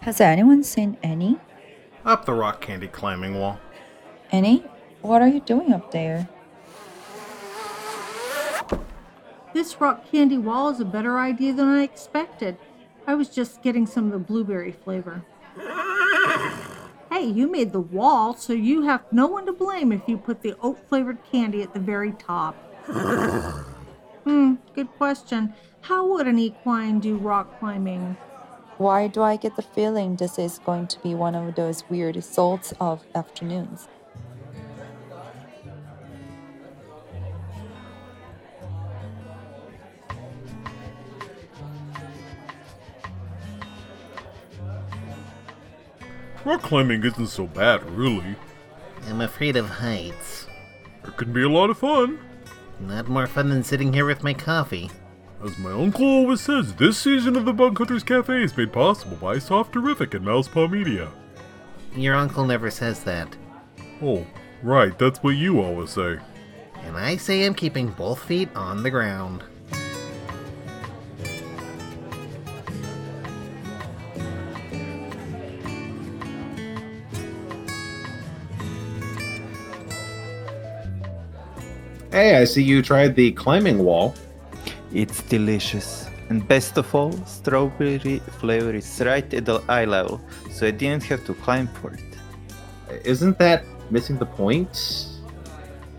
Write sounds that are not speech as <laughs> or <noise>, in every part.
Has anyone seen Annie? Up the rock candy climbing wall. Annie, what are you doing up there? This rock candy wall is a better idea than I expected. I was just getting some of the blueberry flavor. Hey, you made the wall, so you have no one to blame if you put the oat flavored candy at the very top. hmm, good question. How would an equine do rock climbing? Why do I get the feeling this is going to be one of those weird sorts of afternoons? Rock climbing isn't so bad, really. I'm afraid of heights. It can be a lot of fun. Not more fun than sitting here with my coffee. As my uncle always says, this season of the Bug Hunters Cafe is made possible by Soft Terrific and Mousepaw Media. Your uncle never says that. Oh, right, that's what you always say. And I say I'm keeping both feet on the ground. Hey, I see you tried the climbing wall. It's delicious. And best of all, strawberry flavor is right at the eye level, so I didn't have to climb for it. Isn't that missing the point?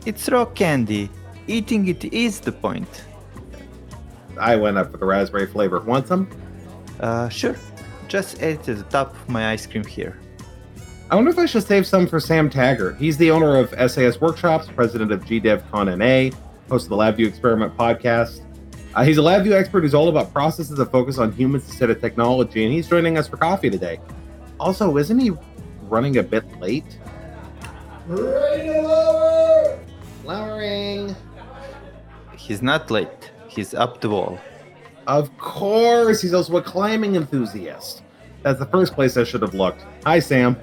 It's rock candy. Eating it is the point. I went up for the raspberry flavor. Want some? Uh, sure. Just add it to the top of my ice cream here. I wonder if I should save some for Sam Taggart. He's the owner of SAS Workshops, president of GDevCon NA, host of the LabVIEW Experiment podcast. Uh, he's a LabVIEW expert who's all about processes that focus on humans instead of technology, and he's joining us for coffee today. Also, isn't he running a bit late? Lowering. He's not late. He's up the wall. Of course, he's also a climbing enthusiast. That's the first place I should have looked. Hi, Sam.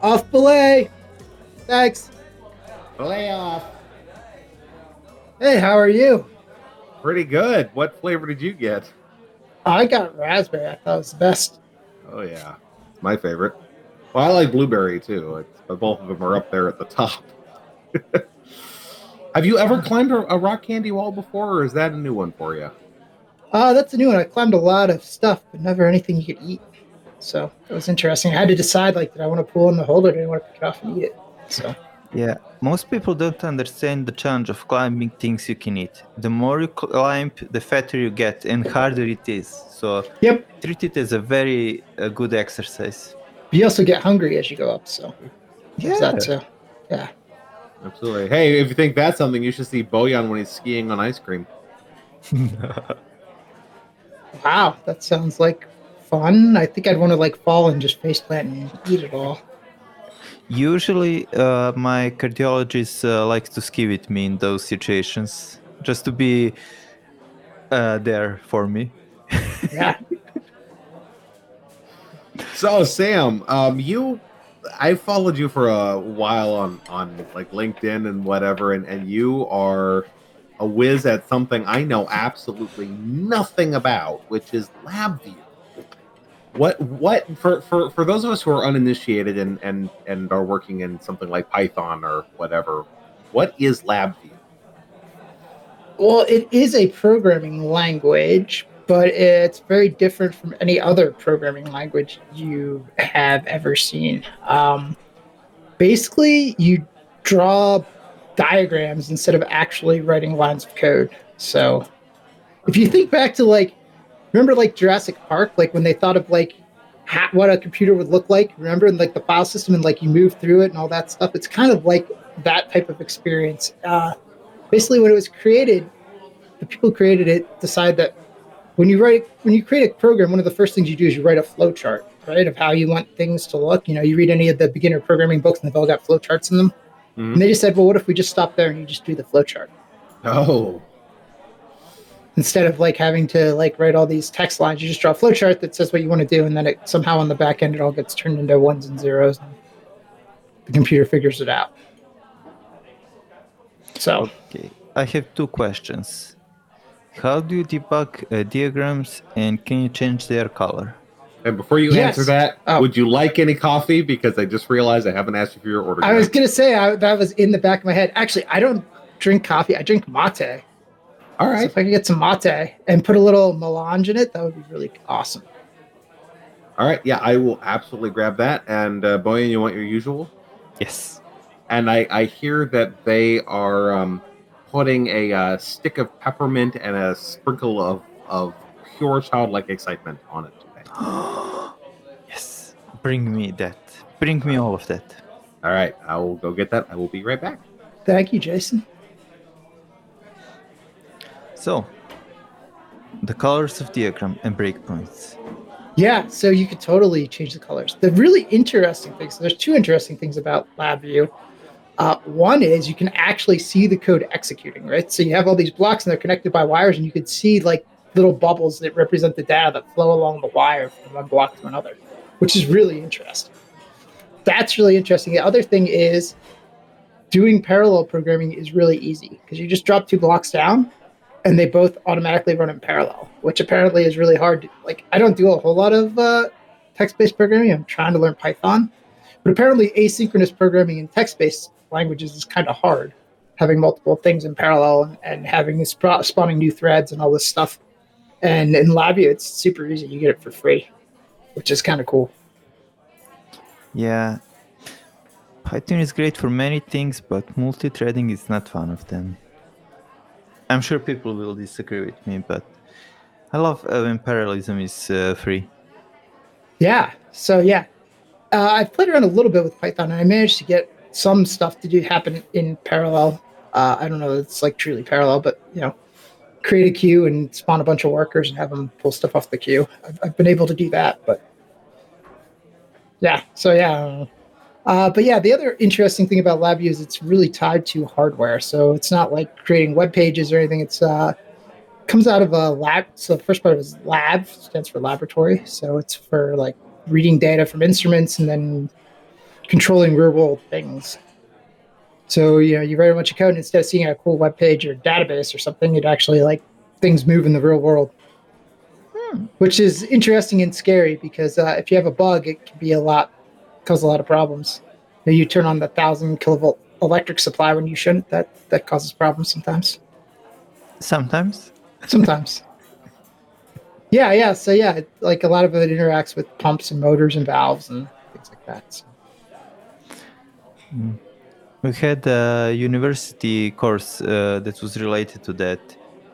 Off belay. Thanks. Lay off. Hey, how are you? Pretty good. What flavor did you get? I got raspberry. I thought it was the best. Oh yeah, my favorite. Well, I like blueberry too, it's, but both of them are up there at the top. <laughs> Have you ever climbed a, a rock candy wall before, or is that a new one for you? Uh, that's a new one. I climbed a lot of stuff, but never anything you could eat. So it was interesting. I had to decide like, did I want to pull in the holder? Or did I want to pick it off and eat it? So Yeah, most people don't understand the challenge of climbing things you can eat. The more you climb, the fatter you get and harder it is. So yep. treat it as a very uh, good exercise. You also get hungry as you go up. So yeah, that too. Yeah. Absolutely. Hey, if you think that's something, you should see Boyan when he's skiing on ice cream. <laughs> wow, that sounds like fun. I think I'd want to like fall and just face plant and eat it all. Usually, uh, my cardiologist uh, likes to ski with me in those situations, just to be uh, there for me. yeah. <laughs> so, Sam, um, you, I followed you for a while on on like LinkedIn and whatever, and and you are a whiz at something I know absolutely nothing about, which is LabVIEW what what for, for for those of us who are uninitiated and and and are working in something like python or whatever what is labview? Well it is a programming language but it's very different from any other programming language you have ever seen. Um, basically you draw diagrams instead of actually writing lines of code. So if you think back to like remember like Jurassic Park, like when they thought of like ha- what a computer would look like. Remember, and like the file system, and like you move through it and all that stuff. It's kind of like that type of experience. Uh, basically, when it was created, the people who created it decide that when you write when you create a program, one of the first things you do is you write a flow chart, right, of how you want things to look. You know, you read any of the beginner programming books, and they've all got flow charts in them. Mm-hmm. And they just said, well, what if we just stop there and you just do the flow chart? Oh, instead of like having to like write all these text lines you just draw a flowchart that says what you want to do and then it somehow on the back end it all gets turned into ones and zeros and the computer figures it out so okay i have two questions how do you debug uh, diagrams and can you change their color And before you Yes. answer that, Oh. would you like any coffee? Because I just realized I haven't asked you for your order. I yet. was gonna say I, that was in the back of my head. Actually, I don't drink coffee. I drink mate. All So if I could get some mate and put a little melange in it, that would be really awesome. All right. Yeah, I will absolutely grab that. And uh, Boyan, you want your usual? Yes. And I, I hear that they are um, putting a uh, stick of peppermint and a sprinkle of, of pure childlike excitement on it today. <gasps> yes. Bring me that. Bring me all of that. All right. I will go get that. I will be right back. Thank you, Jason. So, the colors of diagram and breakpoints. Yeah, so you could totally change the colors. The really interesting things, there's two interesting things about LabVIEW. Uh, one is you can actually see the code executing, right? So you have all these blocks and they're connected by wires, and you could see like little bubbles that represent the data that flow along the wire from one block to another, which is really interesting. That's really interesting. The other thing is doing parallel programming is really easy because you just drop two blocks down and they both automatically run in parallel, which apparently is really hard. Like, I don't do a whole lot of uh, text-based programming. I'm trying to learn Python, but apparently asynchronous programming in text-based languages is kind of hard. Having multiple things in parallel and, and having this sp- spawning new threads and all this stuff. And in LabVIEW, it's super easy. You get it for free, which is kind of cool. Yeah. Python is great for many things, but multi-threading is not one of them. I'm sure people will disagree with me, but I love uh, when parallelism is uh, free. Yeah. So yeah, uh, I've played around a little bit with Python, and I managed to get some stuff to do happen in parallel. Uh, I don't know, it's like truly parallel, but you know, create a queue and spawn a bunch of workers and have them pull stuff off the queue. I've, I've been able to do that, but yeah. So yeah. I don't know. Uh, but yeah, the other interesting thing about LabVIEW is it's really tied to hardware. So it's not like creating web pages or anything. It's uh, comes out of a lab. So the first part is lab stands for laboratory. So it's for like reading data from instruments and then controlling real world things. So you know, you write a bunch of code and instead of seeing a cool web page or database or something, it actually like things move in the real world. Which is interesting and scary because uh, if you have a bug, it can be a lot, cause a lot of problems. You, know, you turn on the thousand kilovolt electric supply when you shouldn't. That that causes problems sometimes. Sometimes. Sometimes. <laughs> yeah, yeah. So yeah, it, like a lot of it interacts with pumps and motors and valves and things like that. So. We had a university course uh, that was related to that,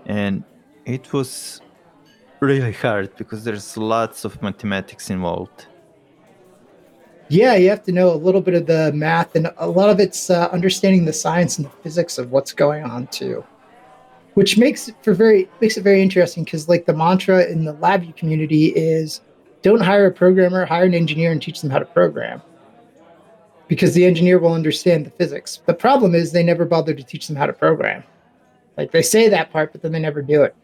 and it was really hard because there's lots of mathematics involved. Yeah, you have to know a little bit of the math, and a lot of it's uh, understanding the science and the physics of what's going on too, which makes it for very makes it very interesting because like the mantra in the LabVIEW community is, don't hire a programmer, hire an engineer and teach them how to program, because the engineer will understand the physics. The problem is they never bother to teach them how to program. Like they say that part, but then they never do it,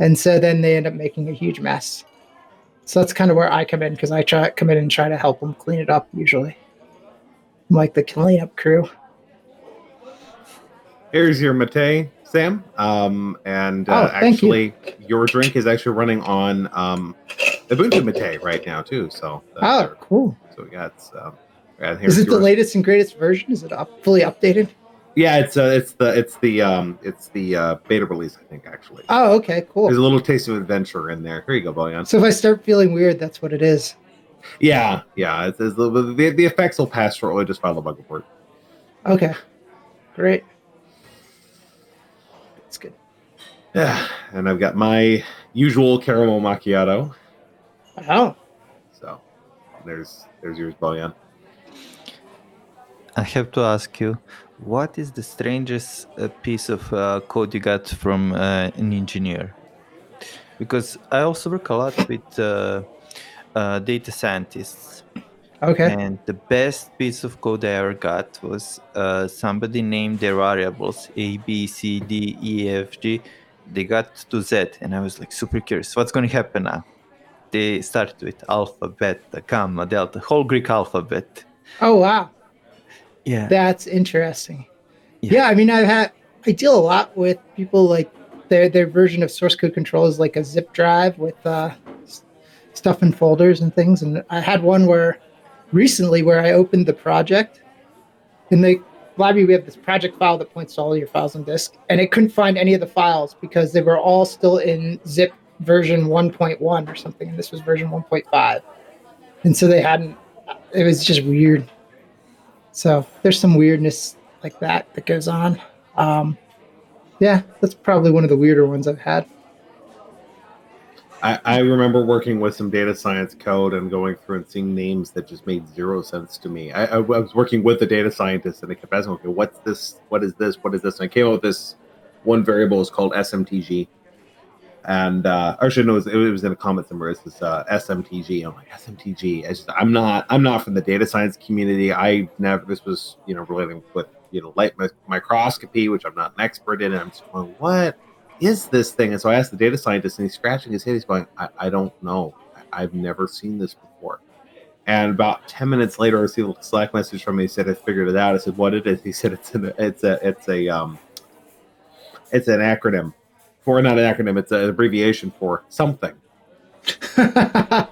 and so then they end up making a huge mess. So that's kind of where I come in because I try come in and try to help them clean it up. Usually, I'm like the cleanup crew. Here's your mate, Sam. Um, and uh, Oh, thank you. actually, your drink is actually running on um, Ubuntu Mate right now too. So, uh, Oh, cool! so we got. Um, and here's Is it the latest and greatest version? Is it up, fully updated? Yeah, it's uh, it's the it's the um it's the uh, beta release, I think actually. Oh, okay, cool. There's a little taste of adventure in there. Here you go, Boyan. So if I start feeling weird, that's what it is. Yeah, yeah. It's, it's the, the the effects will pass shortly. Just file the bug report. Okay, great. That's good. Yeah, <sighs> and I've got my usual caramel macchiato. Oh, So there's there's yours, Boyan. I have to ask you, what is the strangest uh, piece of uh, code you got from uh, an engineer? Because I also work a lot with uh, uh, data scientists, okay. and the best piece of code I ever got was uh, somebody named their variables A, B, C, D, E, F, G. They got to Z, and I was like super curious. What's going to happen now? They started with alpha, beta, gamma, delta, whole Greek alphabet. Oh wow, Yeah. that's interesting. Yeah. Yeah. I mean, I've had I deal a lot with people like their their version of source code control is like a zip drive with uh, stuff in folders and things. And I had one where recently where I opened the project in the library. We have this project file that points to all your files on disk, and it couldn't find any of the files because they were all still in zip version 1.1 or something, and this was version 1.5. And so they hadn't. It was just weird. So there's some weirdness like that that goes on. Um, yeah, that's probably one of the weirder ones I've had. I, I remember working with some data science code and going through and seeing names that just made zero sense to me. I, I was working with a data scientist and I kept asking, okay, what's this? What is this? What is this? And I came up with this one variable is called SMTG. And uh, actually, no, it was, it was in a comment somewhere. It's this uh, SMTG. I'm like SMTG. I just, I'm not. I'm not from the data science community. I never. This was, you know, relating with you know light microscopy, which I'm not an expert in. And I'm just going, what? is this thing? And so I asked the data scientist, and he's scratching his head. He's going, I, I don't know. I've never seen this before. And about ten minutes later, I received a Slack message from him. He said, "I figured it out." I said, "What it is?" He said, "It's an it's a it's a um it's an acronym for not an acronym. It's an abbreviation for something." <laughs> yeah,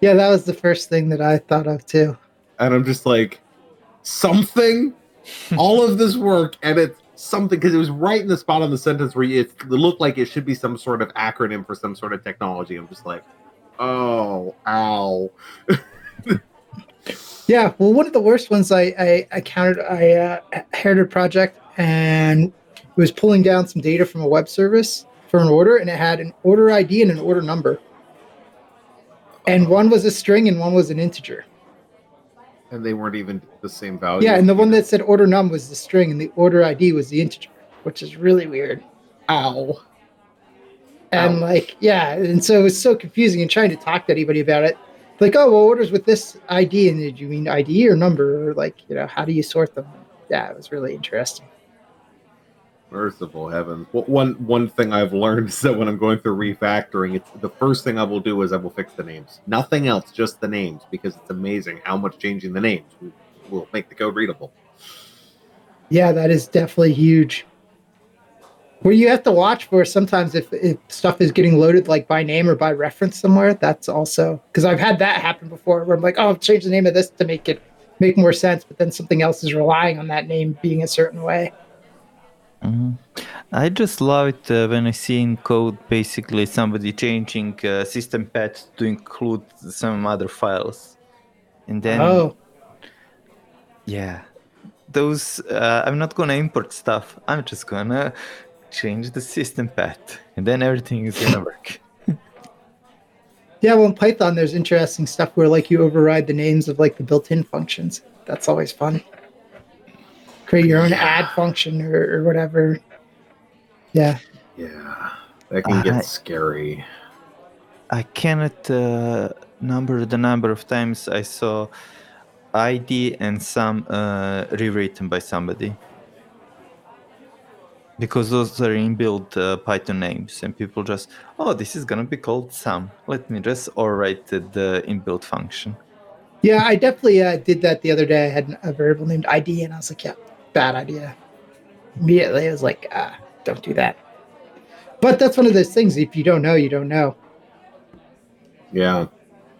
that was the first thing that I thought of too. And I'm just like, something. <laughs> All of this work, and it's something because it was right in the spot on the sentence where it looked like it should be some sort of acronym for some sort of technology. I'm just like, oh, ow. <laughs> yeah, well, one of the worst ones I I, I counted. I uh, a project and was pulling down some data from a web service for an order, and it had an order ID and an order number, and one was a string and one was an integer. And they weren't even the same value. Yeah, and the one that said order num was the string, and the order ID was the integer, which is really weird. Ow. And Ow. like, yeah, and so it was so confusing. And trying to talk to anybody about it, like, oh, well, orders with this ID, and did you mean ID or number, or like, you know, how do you sort them? Yeah, it was really interesting. Merciful heavens! One one thing I've learned <laughs> is that when I'm going through refactoring, it's the first thing I will do is I will fix the names. Nothing else, just the names, because it's amazing how much changing the names will, make the code readable. Yeah, that is definitely huge. Where you have to watch for sometimes if, if stuff is getting loaded like by name or by reference somewhere. That's also because I've had that happen before where I'm like, oh, I've changed the name of this to make it make more sense, but then something else is relying on that name being a certain way. Mm-hmm. I just love it uh, when I see in code basically somebody changing uh, system path to include some other files, and then oh, yeah, those uh, I'm not gonna import stuff. I'm just gonna change the system path, and then everything is gonna <laughs> work. yeah, well, in Python, there's interesting stuff where like you override the names of like the built-in functions. That's always fun create your own add function or, or whatever. Yeah. Yeah. That can get I, scary. I cannot uh, number the number of times I saw ID and some uh, rewritten by somebody. Because those are inbuilt uh, Python names, and people just, oh, this is gonna be called sum. Let me just overwrite the inbuilt function. Yeah, I definitely uh, did that the other day. I had a variable named ID, and I was like, yeah, bad idea. Immediately, I was like, ah, don't do that. But that's one of those things. If you don't know, you don't know. Yeah.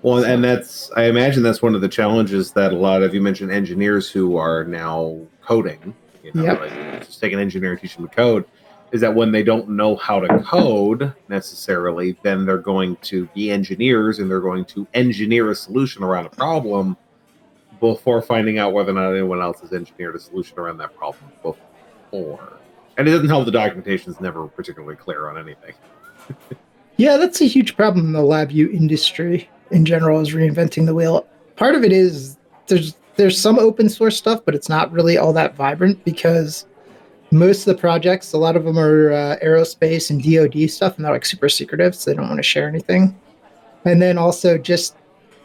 Well, and that's, I imagine that's one of the challenges that a lot of you mentioned engineers who are now coding, you know, yep. like just take an engineer and teach them to code, is that when they don't know how to code necessarily, then they're going to be engineers and they're going to engineer a solution around a problem before finding out whether or not anyone else has engineered a solution around that problem before. And it doesn't help the documentation is never particularly clear on anything. <laughs> yeah, that's a huge problem in the LabVIEW industry in general is reinventing the wheel. Part of it is there's there's some open source stuff, but it's not really all that vibrant because most of the projects, a lot of them are uh, aerospace and DoD stuff, and they're like super secretive, so they don't want to share anything. And then also just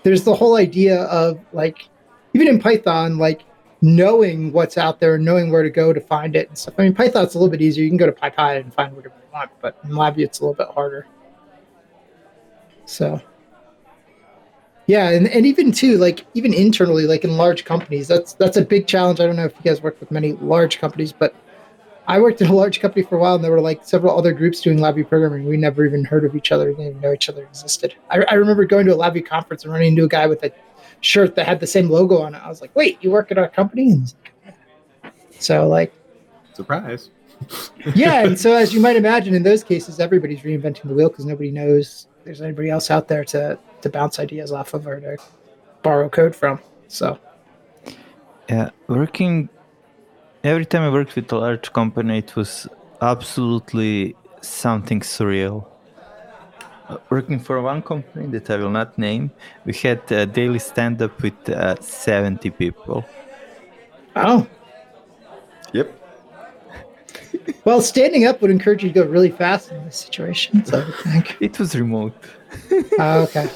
there's the whole idea of like even in Python, like knowing what's out there, and knowing where to go to find it and stuff. I mean, Python's a little bit easier. You can go to PyPI and find whatever you want, but in LabVIEW, it's a little bit harder. So, yeah, and, and even too, like even internally, like in large companies, that's that's a big challenge. I don't know if you guys work with many large companies, but I worked in a large company for a while, and there were like several other groups doing LabVIEW programming. We never even heard of each other. We didn't even know each other existed. I, I remember going to a LabVIEW conference and running into a guy with a shirt that had the same logo on it. I was like, "Wait, you work at our company?" And he's like, "Yeah." so like, Surprise. yeah. And so <laughs> as you might imagine, in those cases, everybody's reinventing the wheel because nobody knows there's anybody else out there to to bounce ideas off of or to borrow code from. So Yeah, working every time I worked with a large company, it was absolutely something surreal. Uh, Working for one company that I will not name, we had a daily stand up with uh, 70 people. oh, Yep. <laughs> well, standing up would encourage you to go really fast in this situation. So I would think. It was remote. <laughs> Oh, okay.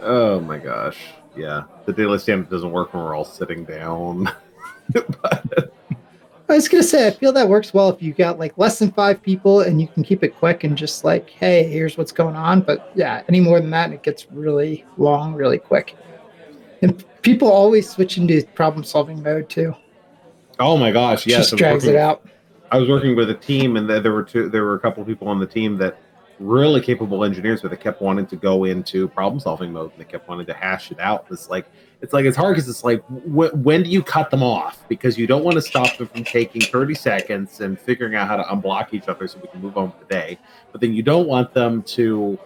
Oh my gosh. Yeah. The daily stand up doesn't work when we're all sitting down. <laughs> but, I was gonna say, I feel that works well if you got like less than five people and you can keep it quick and just like, hey, here's what's going on. But yeah, any more than that, it gets really long, really quick. And people always switch into problem solving mode too. oh my gosh. Yes. just drags working- it out. I was working with a team, and there were two. There were a couple of people on the team that really capable engineers, but they kept wanting to go into problem solving mode, and they kept wanting to hash it out. It's like it's like it's hard because it's like wh- when do you cut them off? Because you don't want to stop them from taking thirty seconds and figuring out how to unblock each other so we can move on with the day. But then you don't want them to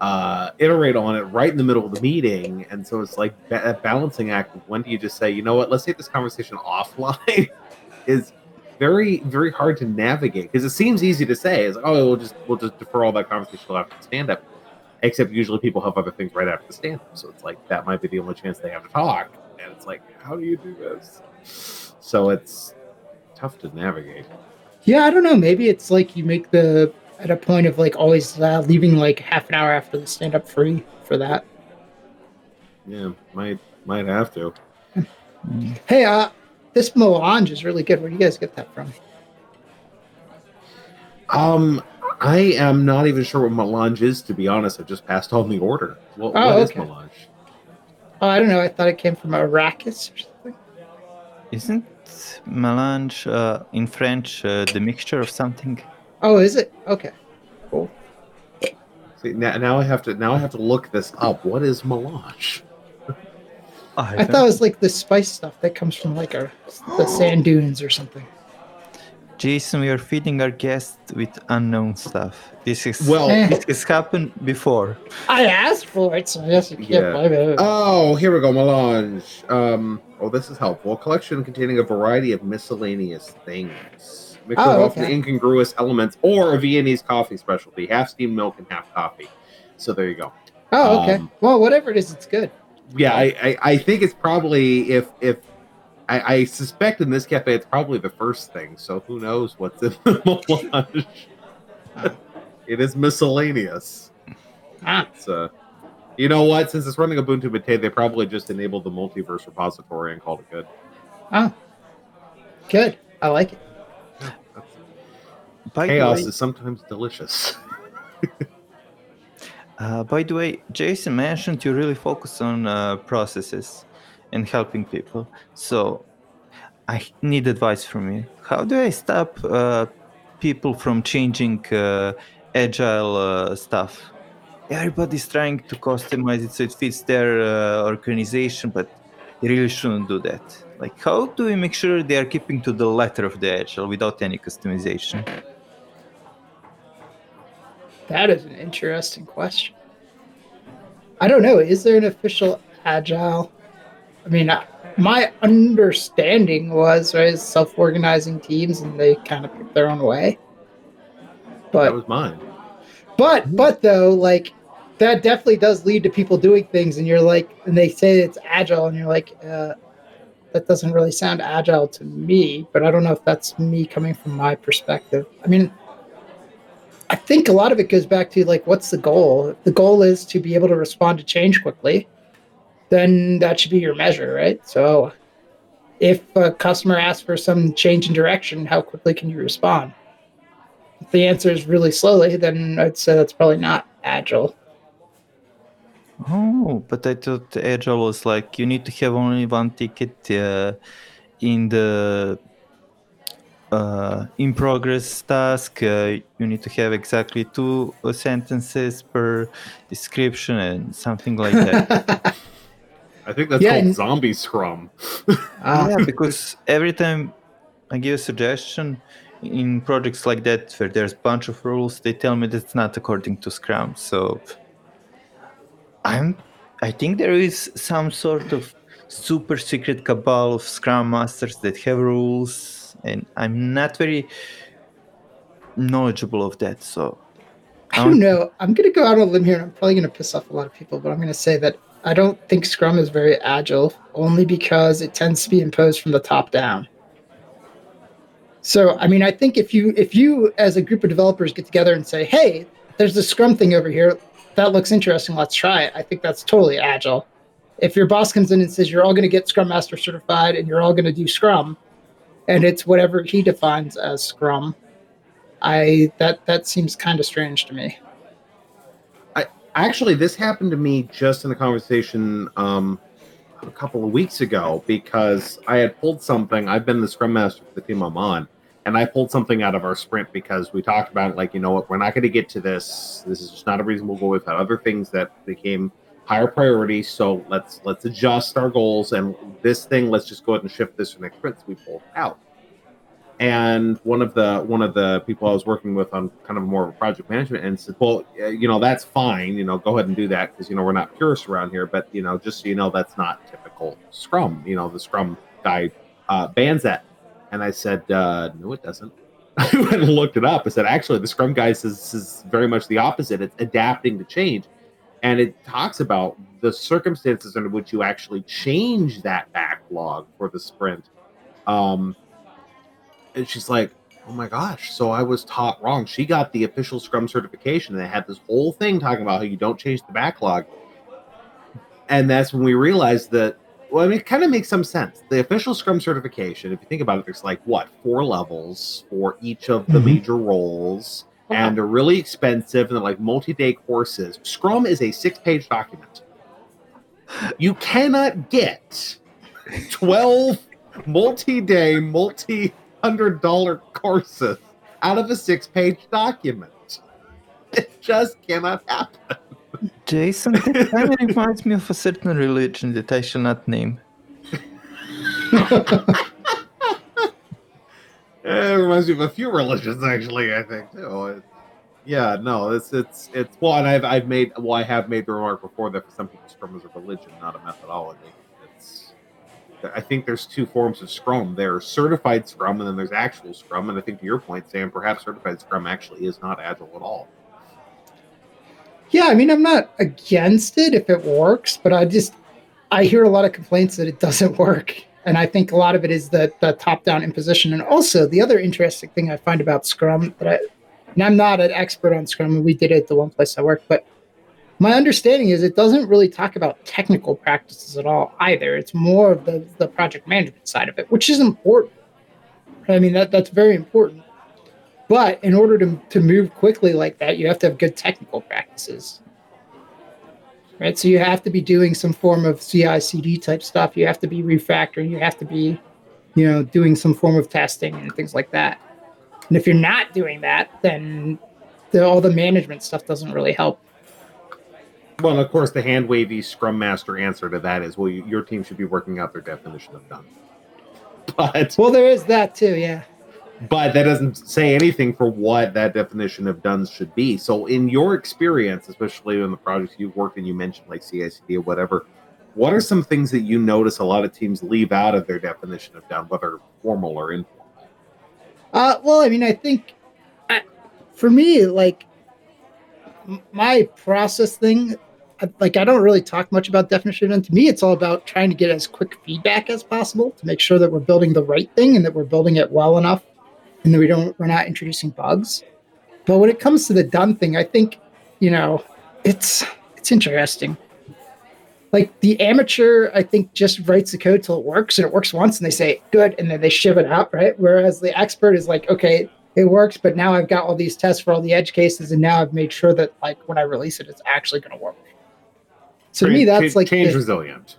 uh, iterate on it right in the middle of the meeting, and so it's like a balancing act. When do you just say, you know what, let's take this conversation <laughs> offline? is very very hard to navigate because it seems easy to say it's like, oh we'll just we'll just defer all that conversation after stand up except usually people have other things right after the stand up so it's like that might be the only chance they have to talk and it's like how do you do this so it's tough to navigate Yeah, I don't know. Maybe it's like you make the at a point of like always uh, leaving like half an hour after the stand up free for that. yeah might might have to <laughs> Hey, uh, this melange is really good. Where do you guys get that from? um i am not even sure what melange is to be honest I've just passed on the order what, Oh, what is okay. melange Oh, I don't know. I thought it came from Arrakis or something. Isn't melange uh, in French uh, the mixture of something? Oh, is it? Okay. Cool. See, now, now i have to now i have to look this up what is melange <laughs> I thought it was like the spice stuff that comes from like our the sand dunes or something. Jason, we are feeding our guests with unknown stuff. This is Well- Eh. this has happened before. I asked for it, so I guess you can't Yeah. blame it. Oh, here we go. Melange. Um, oh, this is helpful. A collection containing a variety of miscellaneous things. Mixture of Oh, often okay. incongruous elements or a Viennese coffee specialty. Half steamed milk and half coffee. So there you go. oh, okay. um, well, whatever it is, it's good. Yeah, I, I, I think it's probably if if I, I suspect in this cafe it's probably the first thing. So who knows what's in the <laughs> melange? <laughs> it is miscellaneous. Ah, It's uh, you know what? Since it's running Ubuntu Mate, they probably just enabled the multiverse repository and called it good. oh, good. I like it. By the Chaos way, is sometimes delicious. <laughs> Uh, by the way, Jason mentioned you really focus on uh, processes and helping people. So I need advice from you. How do I stop uh, people from changing uh, agile uh, stuff? Everybody's trying to customize it so it fits their uh, organization, but they really shouldn't do that. Like, how do we make sure they are keeping to the letter of the agile without any customization? That is an interesting question. I don't know. Is there an official agile? I mean, I, my understanding was right, self-organizing teams, and they kind of pick their own way. But that was mine. but but though, like that definitely does lead to people doing things, and you're like, and they say it's agile, and you're like, uh, that doesn't really sound agile to me. But I don't know if that's me coming from my perspective. I mean, I think a lot of it goes back to like, what's the goal? The goal is to be able to respond to change quickly, then that should be your measure, right? So, if a customer asks for some change in direction, how quickly can you respond? If the answer is really slowly, then I'd say that's probably not agile. Oh, but I thought Agile was like you need to have only one ticket uh, in the uh, in progress task, uh, you need to have exactly two sentences per description and something like that. <laughs> I think that's Yeah, called and- zombie scrum. Uh, yeah, because every time I give a suggestion in projects like that where there's a bunch of rules, they tell me that's not according to Scrum. So I'm I think there is some sort of super secret cabal of Scrum Masters that have rules, and I'm not very knowledgeable of that. So I don't know. I'm going to go out on a limb here, and I'm probably going to piss off a lot of people, but I'm going to say that I don't think Scrum is very agile, only because it tends to be imposed from the top down. So, I mean, I think if you if you as a group of developers get together and say, "Hey, there's this Scrum thing over here. That looks interesting. Let's try it." I think that's totally agile. If your boss comes in and says you're all going to get Scrum Master certified and you're all going to do Scrum, and it's whatever he defines as Scrum, I that that seems kind of strange to me. Actually, this happened to me just in a conversation um, a couple of weeks ago because I had pulled something. I've been the scrum master for the team I'm on, and I pulled something out of our sprint because we talked about it, like, you know what, we're not going to get to this. This is just not a reasonable goal. We've had other things that became higher priority, so let's let's adjust our goals and this thing. Let's just go ahead and shift this to next sprint. So we pulled out. And one of the one of the people I was working with on kind of more of a project management and said, "Well, you know, that's fine. You know, go ahead and do that because you know we're not purists around here. But you know, just so you know, that's not typical Scrum. You know, the Scrum Guide uh, bans that." And I said, uh, "No, it doesn't." <laughs> I went and looked it up. I said, "Actually, the Scrum Guide says is very much the opposite. It's adapting to change." And it talks about the circumstances under which you actually change that backlog for the sprint. Um, and she's like, "Oh my gosh!" So I was taught wrong. She got the official Scrum certification, and they had this whole thing talking about how you don't change the backlog. And that's when we realized that. Well, I mean, it kind of makes some sense. The official Scrum certification, if you think about it, there's like what four levels for each of the Mhm. major roles, and they're really expensive and they're like multi-day courses. Scrum is a six-page document. You cannot get twelve multi-day, multi hundred dollar courses out of a six page document. <laughs> It just cannot happen. Jason, that kind of reminds me of a certain religion that I shall not name. <laughs> It reminds me of a few religions, actually. I think too. It- yeah, no, it's it's it's well, and I've I've made well, I have made the remark before that for some people, Scrum is a religion, not a methodology. I think there's two forms of Scrum. There's certified Scrum, and then there's actual Scrum. And I think to your point, Sam, perhaps certified Scrum actually is not agile at all. Yeah, I mean, I'm not against it if it works, but I just I hear a lot of complaints that it doesn't <laughs> work, and I think a lot of it is the the top down imposition. And also, the other interesting thing I find about Scrum that I and I'm not an expert on Scrum, and we did it at the one place I work, but my understanding is it doesn't really talk about technical practices at all either. It's more of the the project management side of it, which is important. I mean, that that's very important. But in order to, to move quickly like that, you have to have good technical practices. Right? So you have to be doing some form of CI CD type stuff. You have to be refactoring. You have to be, you know, doing some form of testing and things like that. And if you're not doing that, then the, all the management stuff doesn't really help. Well, and of course, the hand wavy Scrum Master answer to that is, well, you, your team should be working out their definition of done. But Well, there is that too, yeah. but that doesn't say anything for what that definition of done should be. So, in your experience, especially in the projects you've worked in, you mentioned like CICD or whatever. What are some things that you notice a lot of teams leave out of their definition of done, whether formal or informal? Uh, well, I mean, I think I, for me, like my process thing, uh, like I don't really talk much about definition. And to me, it's all about trying to get as quick feedback as possible to make sure that we're building the right thing and that we're building it well enough, and that we don't we're not introducing bugs. But when it comes to the done thing, I think you know it's it's interesting. Like the amateur, I think just writes the code till it works, and it works once, and they say good, and then they ship it out, right? Whereas the expert is like, okay, it works, but now I've got all these tests for all the edge cases, and now I've made sure that like when I release it, it's actually going to work. So to me, that's like change the- resilient.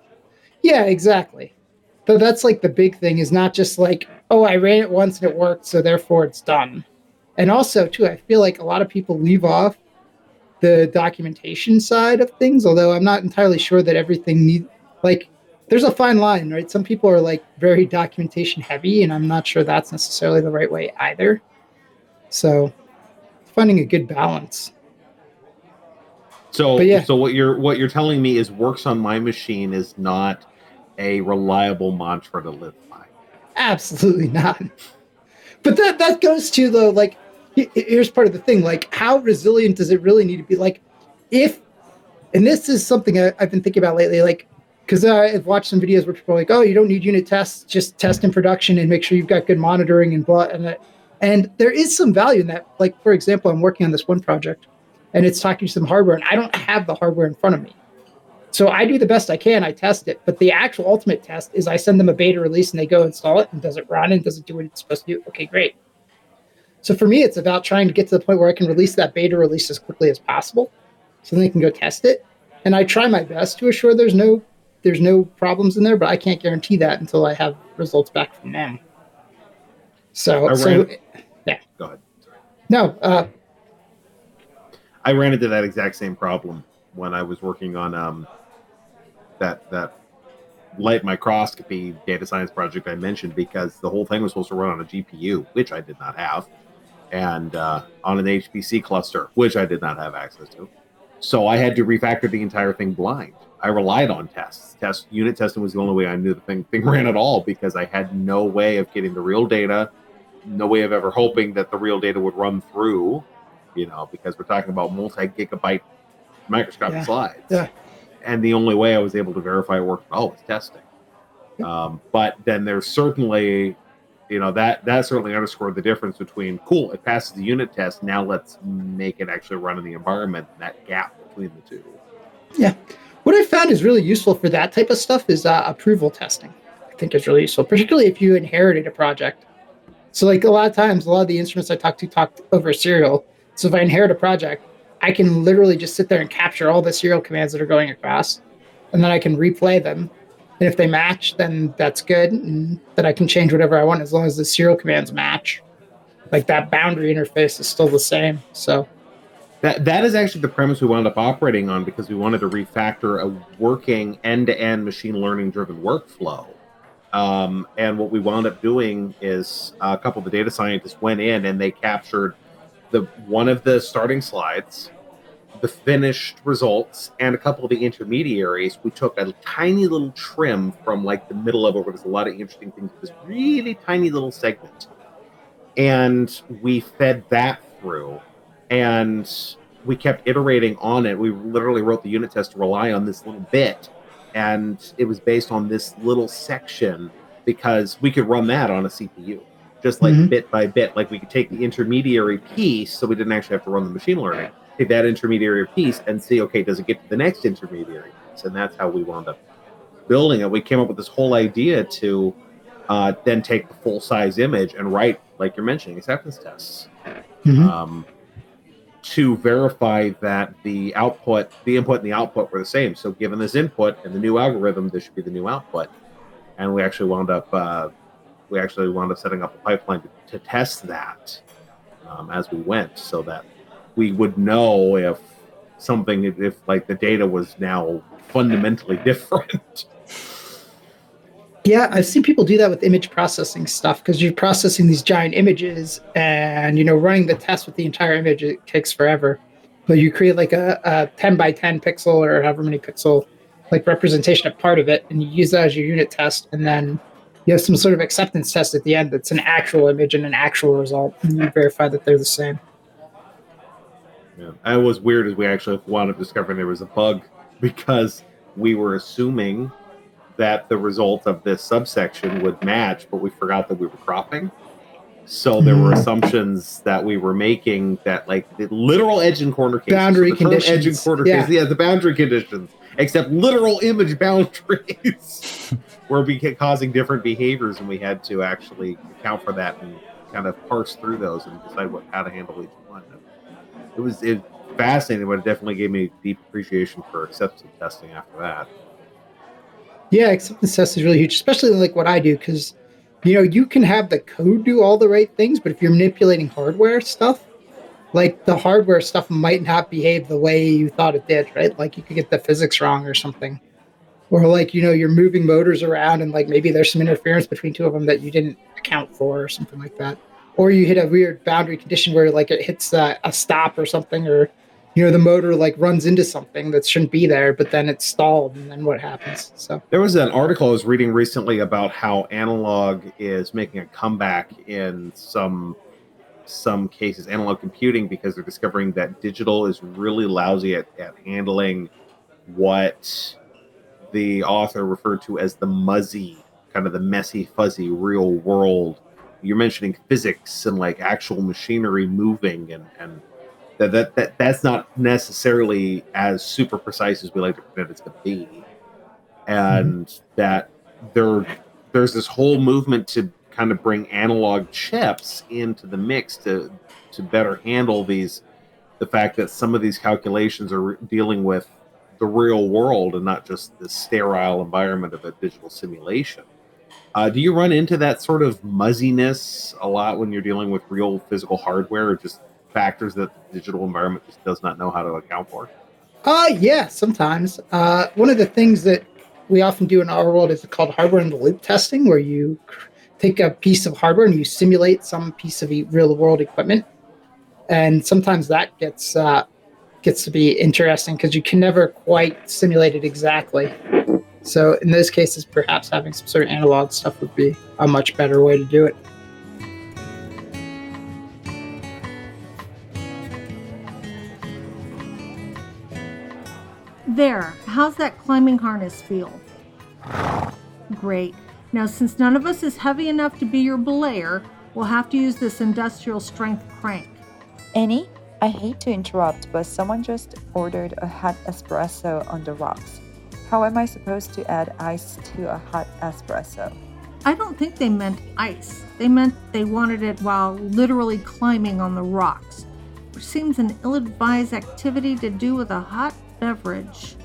yeah, exactly. but that's like the big thing is not just like, oh, I ran it once and it worked, so therefore it's done. And also, too, I feel like a lot of people leave off the documentation side of things, although I'm not entirely sure that everything need like there's a fine line, right? Some people are like very documentation heavy, and I'm not sure that's necessarily the right way either. So finding a good balance. So, yeah. so what you're what you're telling me is works on my machine is not a reliable mantra to live by. Absolutely not. But that that goes to though, like here's part of the thing: like how resilient does it really need to be? Like if, and this is something I, I've been thinking about lately, like because I've watched some videos where people are like, oh, you don't need unit tests, just test in production and make sure you've got good monitoring and blah and that. And there is some value in that. Like for example, I'm working on this one project, and it's talking to some hardware, and I don't have the hardware in front of me. So I do the best I can. I test it, but the actual ultimate test is I send them a beta release and they go install it and does it run and does it do what it's supposed to do? Okay, great. So for me, it's about trying to get to the point where I can release that beta release as quickly as possible, so they can go test it. And I try my best to assure there's no there's no problems in there, but I can't guarantee that until I have results back from them. So, I so ran- Go ahead. no, uh, I ran into that exact same problem when I was working on um that that light microscopy data science project I mentioned because the whole thing was supposed to run on a GPU, which I did not have, and uh, on an HPC cluster, which I did not have access to. So I had to refactor the entire thing blind. I relied on tests. Test unit testing was the only way I knew the thing thing ran at all because I had no way of getting the real data, no way of ever hoping that the real data would run through you know, because we're talking about multi-gigabyte microscopic Yeah. slides. Yeah. And the only way I was able to verify it worked at all was testing. Um, but then there's certainly, you know, that that certainly underscored the difference between cool, it passes the unit test. Now let's make it actually run in the environment. That gap between the two. Yeah. What I found is really useful for that type of stuff is uh, approval testing. I think is really useful, particularly if you inherited a project. So, like a lot of times, a lot of the instruments I talk to talk over serial. So, if I inherit a project, I can literally just sit there and capture all the serial commands that are going across, and then I can replay them. And if they match, then that's good, and then I can change whatever I want as long as the serial commands match. Like that boundary interface is still the same. So, That that is actually the premise we wound up operating on because we wanted to refactor a working end-to-end machine learning driven workflow. Um, and what we wound up doing is a couple of the data scientists went in and they captured the one of the starting slides, the finished results, and a couple of the intermediaries. We took a tiny little trim from like the middle of it, where there's a lot of interesting things. This really tiny little segment, and we fed that through and we kept iterating on it. We literally wrote the unit test to rely on this little bit, and it was based on this little section because we could run that on a CPU, just like Mhm. bit by bit. Like we could take the intermediary piece, so we didn't actually have to run the machine learning. Take that intermediary piece and see, okay, does it get to the next intermediary piece? And that's how we wound up building it. We came up with this whole idea to uh, then take the full size image and write, like you're mentioning, acceptance tests Mhm. um, to verify that the output, the input and the output were the same. So, given this input and the new algorithm, this should be the new output. And we actually wound up, uh, we actually wound up setting up a pipeline to, to test that um, as we went, so that we would know if something, if like the data was now fundamentally <laughs> different. Yeah, I've seen people do that with image processing stuff because you're processing these giant images and you know running the test with the entire image it takes forever. But you create like a, a 10 by 10 pixel or however many pixel like representation of part of it and you use that as your unit test and then you have some sort of acceptance test at the end that's an actual image and an actual result and you verify that they're the same. Yeah. It was weird as we actually wound up discovering there was a bug because we were assuming that the result of this subsection would match, but we forgot that we were cropping. So there were Mm. assumptions that we were making that like the literal edge and corner cases. Boundary term Edge and corner Yeah. cases, yeah, the boundary conditions, except literal image <laughs> boundaries <laughs> were be- causing different behaviors, and we had to actually account for that and kind of parse through those and decide what how to handle each one. It was it fascinating, but it definitely gave me deep appreciation for acceptance testing after that. Yeah, acceptance test is really huge, especially like what I do, because you know you can have the code do all the right things, but if you're manipulating hardware stuff, like the hardware stuff might not behave the way you thought it did, right? Like you could get the physics wrong or something, or like you know you're moving motors around and like maybe there's some interference between two of them that you didn't account for or something like that, or you hit a weird boundary condition where like it hits a, a stop or something, or you know the motor like runs into something that shouldn't be there but then it's stalled and then what happens so There was an article I was reading recently about how analog is making a comeback in some some cases, analog computing, because they're discovering that digital is really lousy at, at handling what the author referred to as the muzzy, kind of the messy, fuzzy real world. You're mentioning physics and like actual machinery moving and, and that, that, that that's not necessarily as super precise as we like to pretend it's going to be and that there there's this whole movement to kind of bring analog chips into the mix to to better handle these the fact that some of these calculations are re- dealing with the real world and not just the sterile environment of a digital simulation. Uh, do you run into that sort of muzziness a lot when you're dealing with real physical hardware or just factors that the digital environment just does not know how to account for? uh yeah sometimes uh one of the things that we often do in our world is called hardware in the loop testing where you take a piece of hardware and you simulate some piece of real world equipment and sometimes that gets uh, gets to be interesting because you can never quite simulate it exactly. So in those cases, perhaps having some sort of analog stuff would be a much better way to do it. There, how's that climbing harness feel? Great. Now, since none of us is heavy enough to be your belayer, we'll have to use this industrial strength crank. Annie, I hate to interrupt, but someone just ordered a hot espresso on the rocks. How am I supposed to add ice to a hot espresso? I don't think they meant ice. They meant they wanted it while literally climbing on the rocks, which seems an ill advised activity to do with a hot beverage.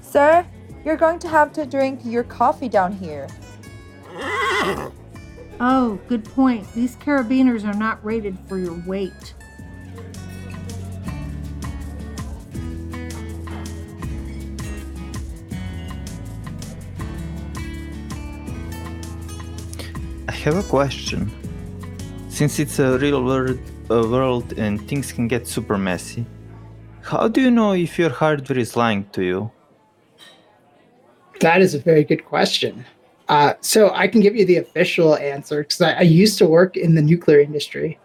Sir, you're going to have to drink your coffee down here. Oh, good point. These carabiners are not rated for your weight. I have a question. Since it's a real world, uh, world and things can get super messy, how do you know if your hardware is lying to you? That is a very good question. Uh, so I can give you the official answer because I, I used to work in the nuclear industry,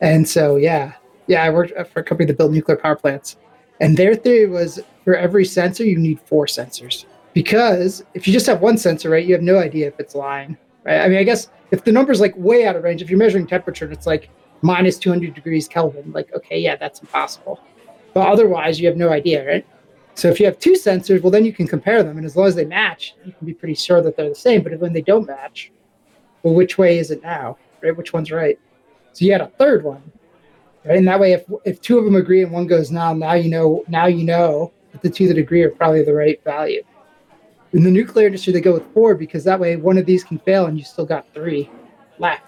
and so yeah, yeah, I worked for a company that built nuclear power plants, and their theory was for every sensor you need four sensors because if you just have one sensor, right, you have no idea if it's lying, right? I mean, I guess if the number's like way out of range, if you're measuring temperature and it's like minus 200 degrees Kelvin, like okay, yeah, that's impossible. But otherwise, you have no idea, right? So if you have two sensors, well, then you can compare them, and as long as they match, you can be pretty sure that they're the same. But when they don't match, well, which way is it now? Right? Which one's right? So you had a third one, right? And that way, if if two of them agree and one goes now, now you know, now you know that the two that agree are probably the right value. In the nuclear industry, they go with four because that way one of these can fail and you still got three left.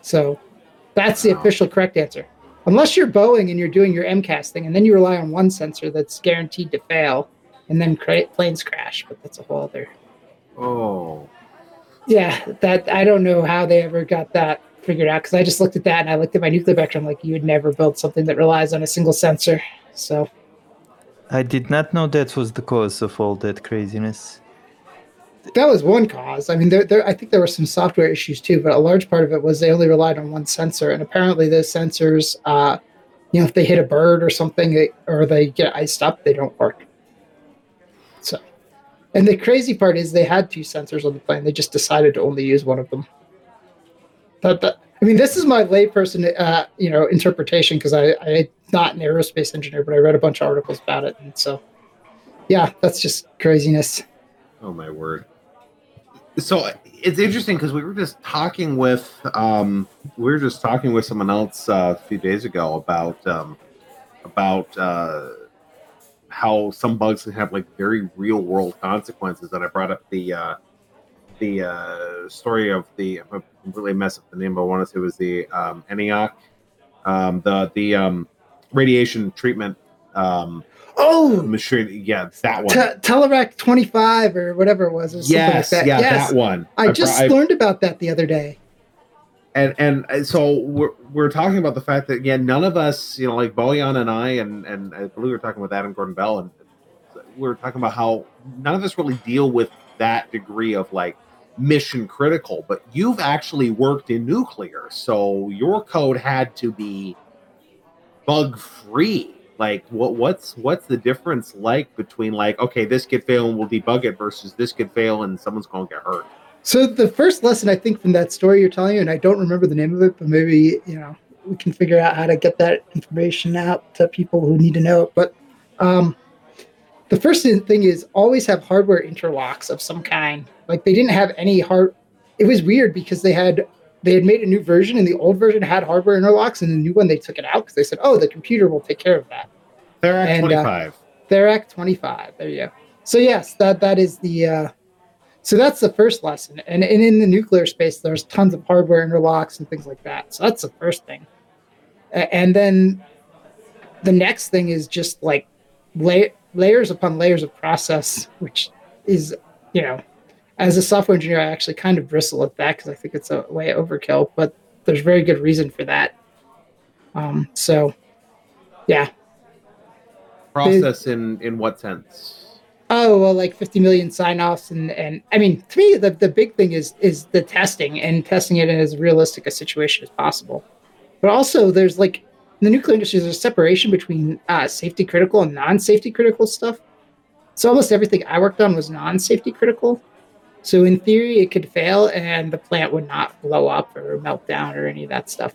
So that's the official correct answer. Unless you're Boeing and you're doing your MCAS thing, and then you rely on one sensor that's guaranteed to fail, and then cra- planes crash. But that's a whole other. Oh, Yeah, that I don't know how they ever got that figured out because I just looked at that and I looked at my nuclear background like you would never build something that relies on a single sensor. So I did not know that was the cause of all that craziness. That was one cause. I mean, there, there, I think there were some software issues too, but a large part of it was they only relied on one sensor, and apparently those sensors, uh, you know, if they hit a bird or something, or they get iced up, they don't work. So, and the crazy part is they had two sensors on the plane. They just decided to only use one of them. That, that I mean, this is my layperson, uh, you know, interpretation because I, I'm not an aerospace engineer, but I read a bunch of articles about it, and so, yeah, that's just craziness. oh my word. So it's interesting because we were just talking with um, we were just talking with someone else uh, a few days ago about um, about uh, how some bugs can have like very real world consequences. And I brought up the uh, the uh, story of the I completely mess up the name, but I want to say was the um, ENIAC, um, the the um, radiation treatment um, Oh, machine. Yeah, that one. Telerac 25 or whatever it was. Or something like yes, that. yeah, yes. that one. I br- just I- learned about that the other day. and and uh, so we're we're talking about the fact that yeah, none of us, you know, like Boyan and I, and and I believe we were talking with Adam Gordon Bell, and we were talking about how none of us really deal with that degree of like mission critical. But you've actually worked in nuclear, so your code had to be bug free. Like what what's what's the difference like between like okay this could fail and we'll debug it versus this could fail and someone's gonna get hurt. So the first lesson I think from that story you're telling, and I don't remember the name of it, but maybe you know we can figure out how to get that information out to people who need to know it. But um, the first thing is always have hardware interlocks of some kind. Like they didn't have any hard. It was weird because they had they had made a new version, and the old version had hardware interlocks, and the new one they took it out because they said, "Oh, the computer will take care of that." Therac And, uh, twenty five. Therac 25. There you go. So yes, that that is the uh so that's the first lesson. And, and in the nuclear space, there's tons of hardware interlocks and things like that. So that's the first thing. And then the next thing is just like lay, layers upon layers of process, which is, you know, as a software engineer, I actually kind of bristle at that because I think it's a way overkill, but there's very good reason for that. Um, so, yeah, Process in in what sense? oh well like 50 million sign-offs and and i mean to me the, the big thing is is the testing and testing it in as realistic a situation as possible but also there's like in the nuclear industry there's a separation between uh, safety critical and non-safety critical stuff so almost everything i worked on was non-safety critical so in theory it could fail and the plant would not blow up or melt down or any of that stuff.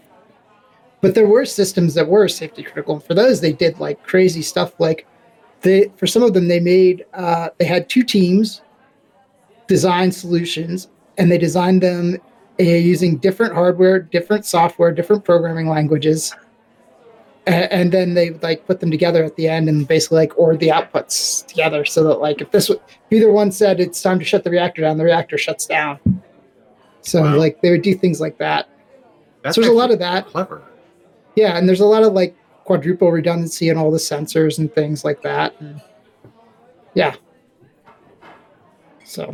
But there were systems that were safety critical and for those they did like crazy stuff like they for some of them they made uh, they had two teams design solutions and they designed them uh, using different hardware different software different programming languages And then they like put them together at the end and basically like ordered the outputs together so that like if this w- if either one said it's time to shut the reactor down the reactor shuts down so Wow. like they would do things like that That's so there's a lot of that Clever. yeah, and there's a lot of like quadruple redundancy and all the sensors and things like that. And yeah. So,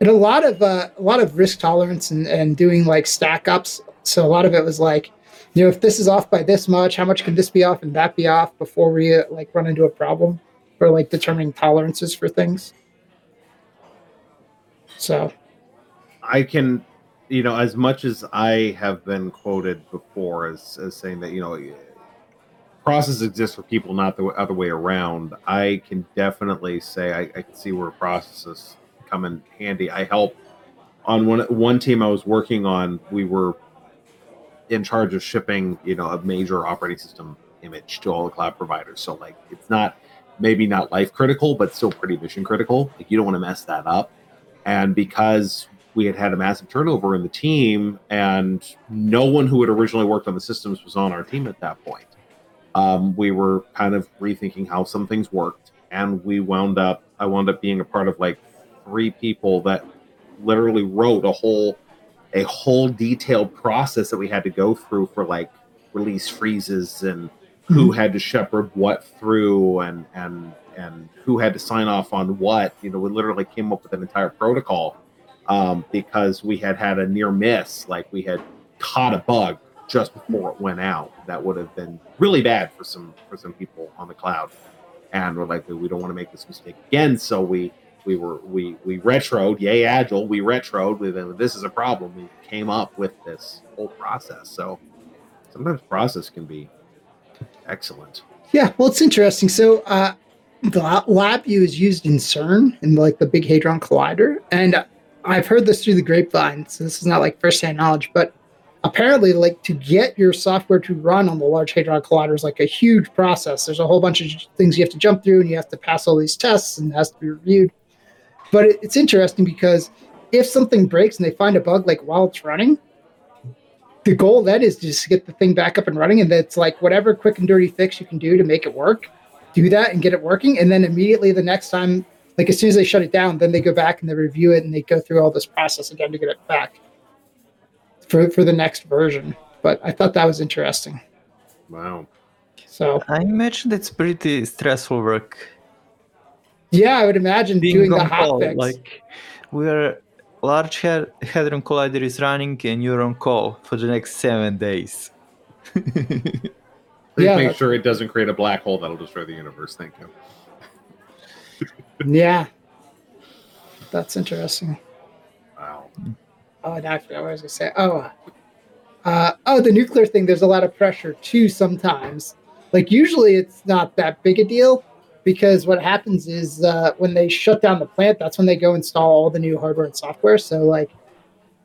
and a lot of uh, a lot of risk tolerance and, and doing like stack ups. So a lot of it was like, you know, if this is off by this much, how much can this be off and that be off before we uh, like run into a problem for like determining tolerances for things. So I can, you know, as much as I have been quoted before as, as saying that, you know, process exists for people, not the other way around. I can definitely say I, I can see where processes come in handy. I help on one one team I was working on. We were in charge of shipping, you know, a major operating system image to all the cloud providers. So like, it's not maybe not life critical, but still pretty mission critical. Like you don't want to mess that up. And because we had had a massive turnover in the team, and no one who had originally worked on the systems was on our team at that point. Um, we were kind of rethinking how some things worked, and we wound up. I wound up being a part of like three people that literally wrote a whole a whole detailed process that we had to go through for like release freezes and who had to shepherd what through and and and who had to sign off on what. You know, we literally came up with an entire protocol um, because we had had a near miss. Like we had caught a bug just before it went out. That would have been really bad for some for some people on the cloud. And we're like, we don't want to make this mistake again. So we we were we we retroed, yay agile. We retroed. We then this is a problem. We came up with this whole process. So sometimes process can be excellent. Yeah, well, it's interesting. So, uh, the LabVIEW is used in CERN in like the Big Hadron Collider, and I've heard this through the grapevine. So this is not like firsthand knowledge, but apparently, like to get your software to run on the Large Hadron Collider is like a huge process. There's a whole bunch of things you have to jump through, and you have to pass all these tests, and it has to be reviewed. But it, it's interesting because if something breaks and they find a bug like while it's running, the goal then is just to get the thing back up and running, and that's like whatever quick and dirty fix you can do to make it work. do that and get it working, and then immediately the next time, like as soon as they shut it down, then they go back and they review it and they go through all this process again to get it back for for the next version. But I thought that was interesting. Wow. So I imagine that's pretty stressful work. Yeah, I would imagine Being doing the on call, hotfix. like where Large Hadron Collider is running and you're on call for the next seven days. Please <laughs> Yeah. make sure it doesn't create a black hole that'll destroy the universe. Thank you. yeah, that's interesting. Wow. Oh, now I forgot what I was gonna say. Oh, uh, oh, the nuclear thing. There's a lot of pressure too. Sometimes, like usually, it's not that big a deal because what happens is uh, when they shut down the plant, that's when they go install all the new hardware and software. So, like,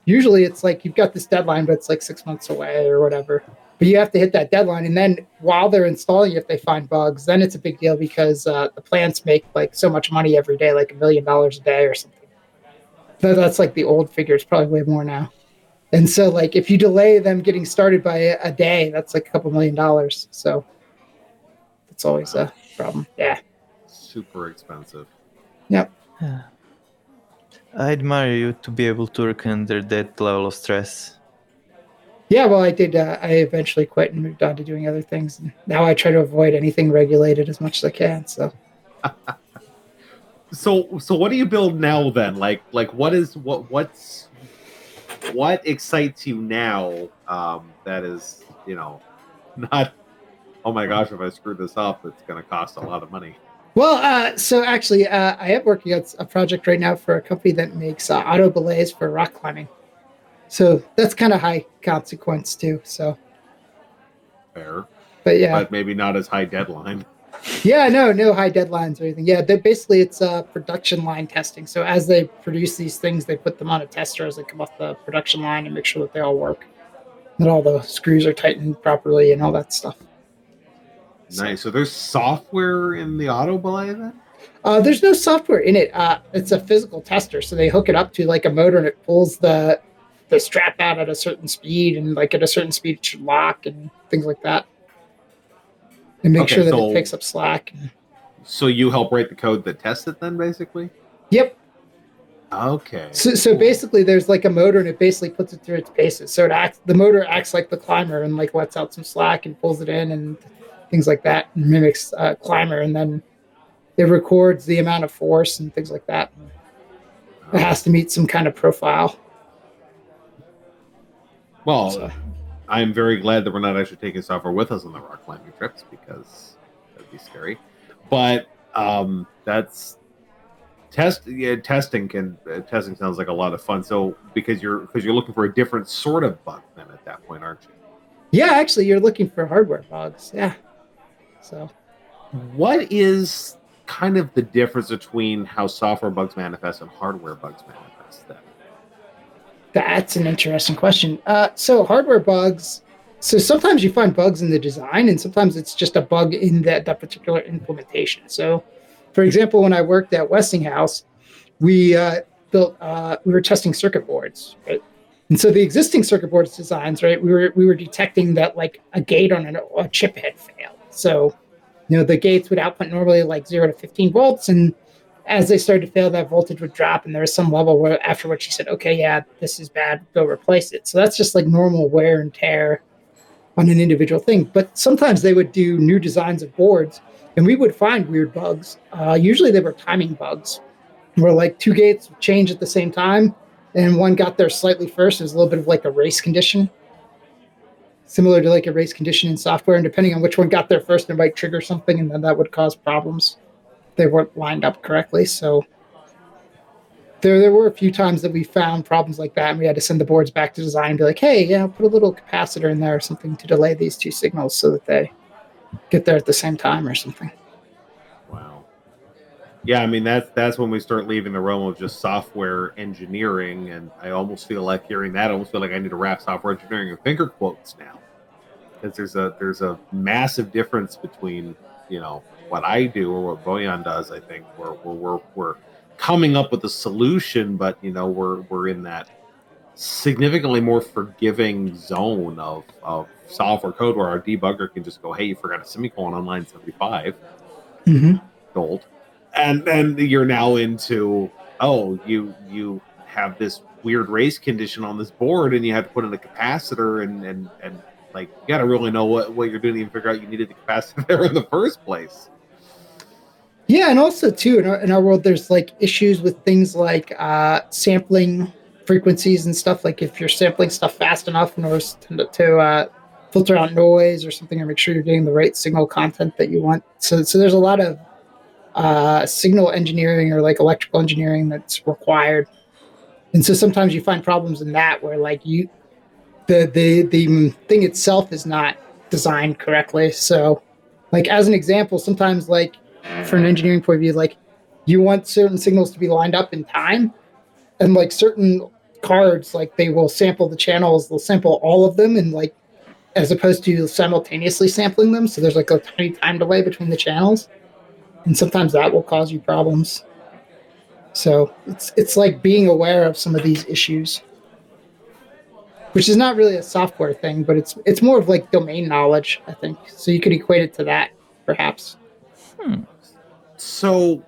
usually it's like you've got this deadline, but it's like six months away or whatever. But you have to hit that deadline, and then while they're installing, if they find bugs, then it's a big deal because uh, the plants make like so much money every day, like a million dollars a day or something. That, that's like the old figure. It's probably way more now. And so, like, if you delay them getting started by a day, that's like a couple million dollars. So it's always a problem. Yeah. Super expensive. Yep. <sighs> I admire you to be able to work under that level of stress. Yeah. Well, I did. Uh, I eventually quit and moved on to doing other things. And now I try to avoid anything regulated as much as I can. So <laughs> So so what do you build now then? Like like what is what what's what excites you now um that is, you know, <laughs> not oh my gosh, if I screw this up, it's gonna cost a lot of money. Well, uh, so actually, uh, I am working on a project right now for a company that makes uh, auto belays for rock climbing. So that's kind of high consequence too. So, Fair. but yeah, But maybe not as high deadline. yeah, no, no high deadlines or anything. Yeah, they basically it's uh, production line testing. So as they produce these things, they put them on a tester as they come off the production line and make sure that they all work, that all the screws are tightened properly and all that stuff. Nice. So there's software in the auto belay then? Uh, there's no software in it. Uh, it's a physical tester, so they hook it up to like a motor and it pulls the the strap out at a certain speed, and like at a certain speed it should lock and things like that, and make Okay, sure that so- it picks up slack. So you help write the code that tests it then basically? Yep. Okay. So, so cool. basically, there's like a motor, and it basically puts it through its paces. So it acts. The motor acts like the climber, and like lets out some slack and pulls it in, and things like that, and mimics uh, climber, and then it records the amount of force and things like that. It has to meet some kind of profile. Well, So- I'm very glad that we're not actually taking software with us on the rock climbing trips because that'd be scary. But um, that's test. Yeah, testing can uh, testing sounds like a lot of fun. So because you're because you're looking for a different sort of bug then at that point, aren't you? Yeah, actually, you're looking for hardware bugs. Yeah. So What is kind of the difference between how software bugs manifest and hardware bugs manifest? Then that's an interesting question. Uh, so hardware bugs. So sometimes you find bugs in the design, and sometimes it's just a bug in that, that particular implementation. So, for example, when I worked at Westinghouse, we uh, built uh, we were testing circuit boards, right? And so the existing circuit boards designs, right? We were we were detecting that like a gate on an, a chip had failed. So, you know, the gates would output normally like zero to fifteen volts, and as they started to fail, that voltage would drop, and there was some level where after which he said, "Okay, yeah, this is bad. Go replace it." So that's just like normal wear and tear on an individual thing. But sometimes they would do new designs of boards, and we would find weird bugs. Uh, usually they were timing bugs, where like two gates change at the same time, and one got there slightly first. It was a little bit of like a race condition, similar to like a race condition in software. And depending on which one got there first, it might trigger something, and then that would cause problems. They weren't lined up correctly, so there there were a few times that we found problems like that and we had to send the boards back to design and be like hey yeah put a little capacitor in there or something to delay these two signals so that they get there at the same time or something Wow. Yeah, I mean that's that's when we start leaving the realm of just software engineering, and I almost feel like hearing that, I almost feel like I need to wrap software engineering in finger quotes now, because there's a there's a massive difference between you know what I do or what Boyan does. I think. We're we're, we're coming up with a solution, but you know we're we're in that significantly more forgiving zone of of software code where our debugger can just go, hey, you forgot a semicolon on line seventy five hmm gold, and then you're now into oh you you have this weird race condition on this board, and you have to put in a capacitor, and and and like you got to really know what what you're doing to even figure out you needed the capacity <laughs> there in the first place. Yeah, and also too in our, in our world, there's like issues with things like uh, sampling frequencies and stuff. Like if you're sampling stuff fast enough in order to, to uh, filter out noise or something, or make sure you're getting the right signal content that you want. So, so there's a lot of uh, signal engineering or like electrical engineering that's required. And so sometimes you find problems in that where like you, the the the thing itself is not designed correctly. So, like as an example, sometimes like for an engineering point of view, like you want certain signals to be lined up in time, and like certain cards, like they will sample the channels, they'll sample all of them, and like as opposed to simultaneously sampling them. So there's like a tiny time delay between the channels, and sometimes that will cause you problems. So it's it's like being aware of some of these issues, which is not really a software thing, but it's it's more of like domain knowledge, I think. So you could equate it to that, perhaps. Hmm. So,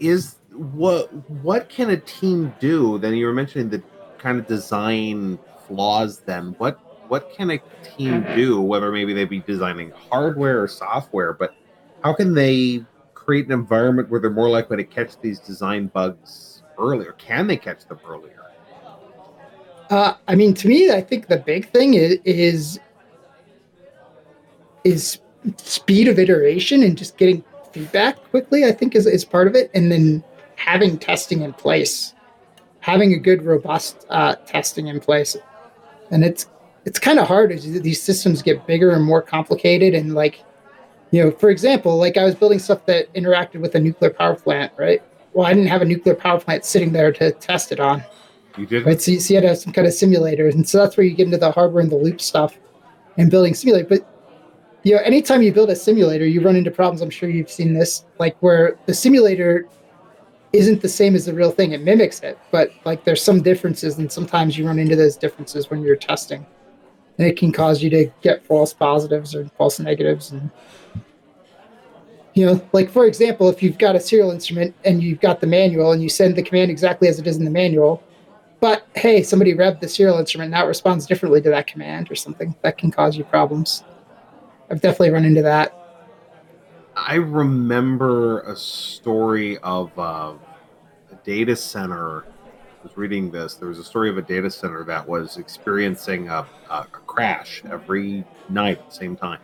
is what what can a team do? Then you were mentioning the kind of design flaws. Then what what can a team do? Whether maybe they be designing hardware or software, but how can they create an environment where they're more likely to catch these design bugs earlier? Can they catch them earlier? Uh, I mean, to me, I think the big thing is, is is speed of iteration and just getting feedback quickly. I think is is part of it, and then having testing in place, having a good, robust uh, testing in place, and it's it's kind of hard as these systems get bigger and more complicated, and like you know, for example, like I was building stuff that interacted with a nuclear power plant, right? Well, I didn't have a nuclear power plant sitting there to test it on You did. right? So you, so you had have some kind of simulator, and so that's where you get into the hardware and the loop stuff and building simulator. But you know, anytime you build a simulator, you run into problems. I'm sure you've seen this, like where the simulator isn't the same as the real thing. It mimics it, but like there's some differences, and sometimes you run into those differences when you're testing, and it can cause you to get false positives or false negatives, and you know, like for example, if you've got a serial instrument and you've got the manual and you send the command exactly as it is in the manual, but hey, somebody revved the serial instrument now it responds differently to that command or something. That can cause you problems. I've definitely run into that. I remember a story of uh, a data center. I was reading this. There was a story of a data center that was experiencing a, a, crash every night at the same time,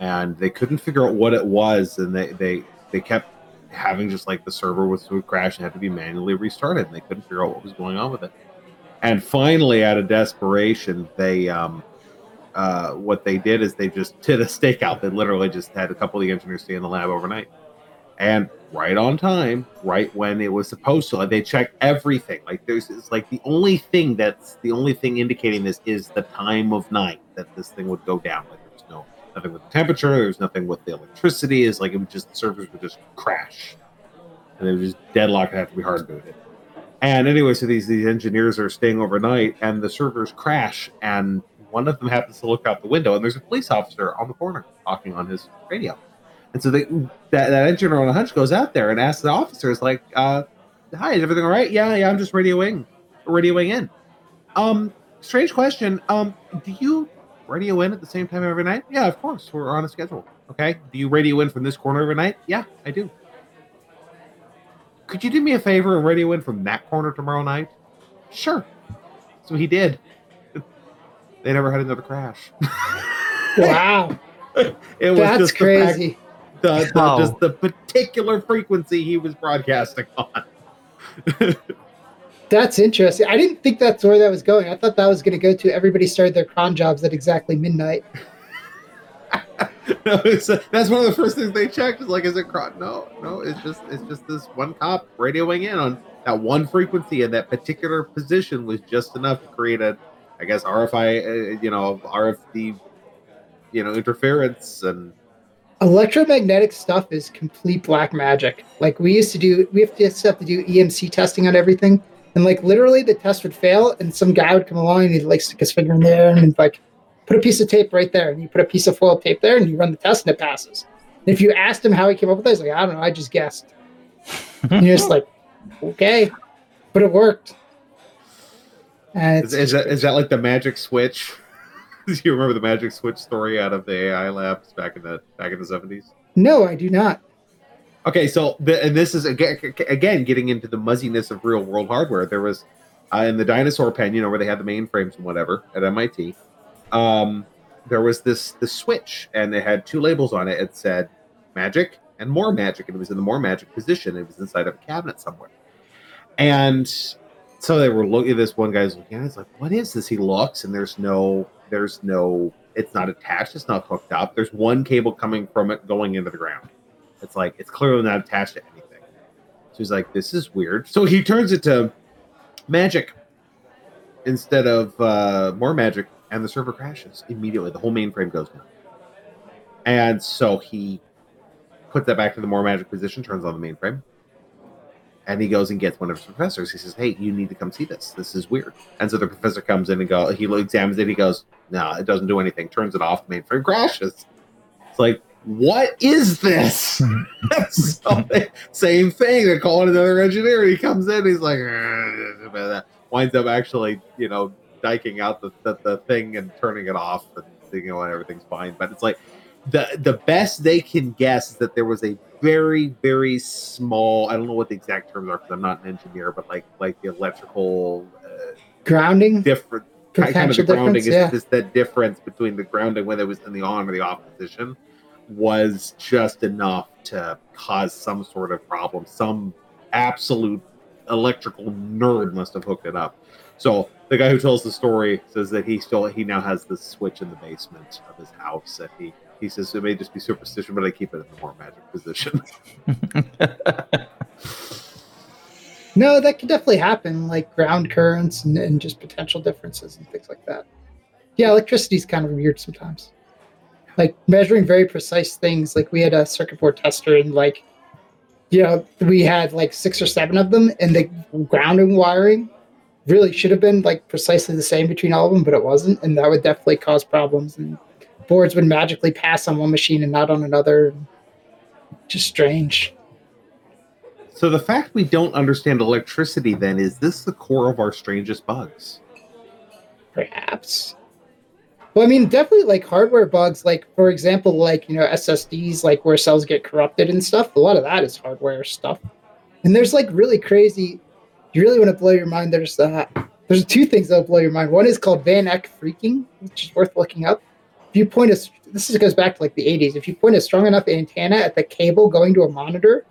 and they couldn't figure out what it was, and they they they kept having just like the server was would crash and had to be manually restarted, and they couldn't figure out what was going on with it. And finally, out of desperation, they um, uh, what they did is they just <laughs> did a stakeout. They literally just had a couple of the engineers stay in the lab overnight, and right on time, right when it was supposed to. Like they checked everything. Like there's it's like the only thing that's the only thing indicating this is the time of night that this thing would go down. Like nothing with the temperature. There's nothing with the electricity. Is like it would just the servers would just crash, and they would just deadlock and have to be hard booted. And anyway, so these these engineers are staying overnight, and the servers crash, and one of them happens to look out the window, and there's a police officer on the corner talking on his radio. And so they, that, that engineer on a hunch goes out there and asks the officers, like, uh, "Hi, is everything all right? Yeah, yeah, I'm just radioing, radioing in." Um, strange question. Um, do you radio in at the same time every night? Yeah, of course. We're on a schedule. Okay. Do you radio in from this corner every night? Yeah, I do. Could you do me a favor and radio in from that corner tomorrow night? Sure. So he did. <laughs> They never had another crash. <laughs> Wow, it was that's just the, fact- crazy. the, the- Wow. just oh. the particular frequency he was broadcasting on. <laughs> That's interesting. I didn't think that's where that was going. I thought that was going to go to everybody started their cron jobs at exactly midnight. <laughs> no, it's, that's one of the first things they checked. Is like, is it cro- No, no. It's just it's just this one cop radioing in on that one frequency and that particular position was just enough to create a, I guess RFI, uh, you know, RFD, you know, interference and Electromagnetic stuff is complete black magic. Like we used to do, we have to have to do EMC testing on everything, and like literally the test would fail, and some guy would come along and he'd like stick his finger in there and he'd like put a piece of tape right there, and you put a piece of foil tape there, and you run the test and it passes. If you asked him how he came up with it, he's like, I don't know, I just guessed. and you're just like, okay, but it worked. And Is, is that is that like the magic switch? <laughs> Do you remember the magic switch story out of the AI labs back in the back in the seventies? no, I do not. Okay, so the, and this is again, again getting into the muzziness of real world hardware. There was uh, in the dinosaur pen, you know, where they had the mainframes and whatever at MIT. Um, there was this the switch, and it had two labels on it. It said magic and more magic, and it was in the more magic position. It was inside of a cabinet somewhere, and so they were looking. At this one guy's looking at. it. He's like, "What is this?" He looks, and there's no, there's no. It's not attached. It's not hooked up. There's one cable coming from it going into the ground. It's like it's clearly not attached to anything. So he's like, "This is weird." So he turns it to magic instead of uh, more magic, and the server crashes immediately. The whole mainframe goes down. And so he puts that back to the more magic position, turns on the mainframe, and he goes and gets one of his professors. He says, "Hey, you need to come see this. This is weird." And so the professor comes in and go. He examines it. He goes, "No, it doesn't do anything." Turns it off. The mainframe crashes. It's like, what is this? <laughs> so they- same thing. They're calling another engineer. He comes in. He's like, "Uh," winds up actually, you know, diking out the, the, the thing and turning it off, and you know, and everything's fine. But it's like the the best they can guess is that there was a very very small. I don't know what the exact terms are because I'm not an engineer, but like like the electrical uh, Grounding, different kind of the grounding difference. is Yeah. just that difference between the grounding when it was in the on or the off position was just enough to cause some sort of problem. Some absolute electrical nerd must have hooked it up. So the guy who tells the story says that he still he now has this switch in the basement of his house that he he says it may just be superstition, but I keep it in the more magic position. <laughs> No, that could definitely happen, like ground currents and, and just potential differences and things like that. Yeah, electricity's kind of weird sometimes. Like measuring very precise things. Like we had a circuit board tester and like you know, we had like six or seven of them and the grounding wiring really should have been like precisely the same between all of them, but it wasn't, and that would definitely cause problems and boards would magically pass on one machine and not on another. Just strange. so the fact we don't understand electricity then is this the core of our strangest bugs? perhaps well i mean definitely like hardware bugs like for example like you know ssds like where cells get corrupted and stuff a lot of that is hardware stuff. And there's like really crazy you really want to blow your mind there's uh there's two things that'll blow your mind. One is called Van Eck phreaking which is worth looking up. If you point a this is, goes back to like the 80s if you point a strong enough antenna at the cable going to a monitor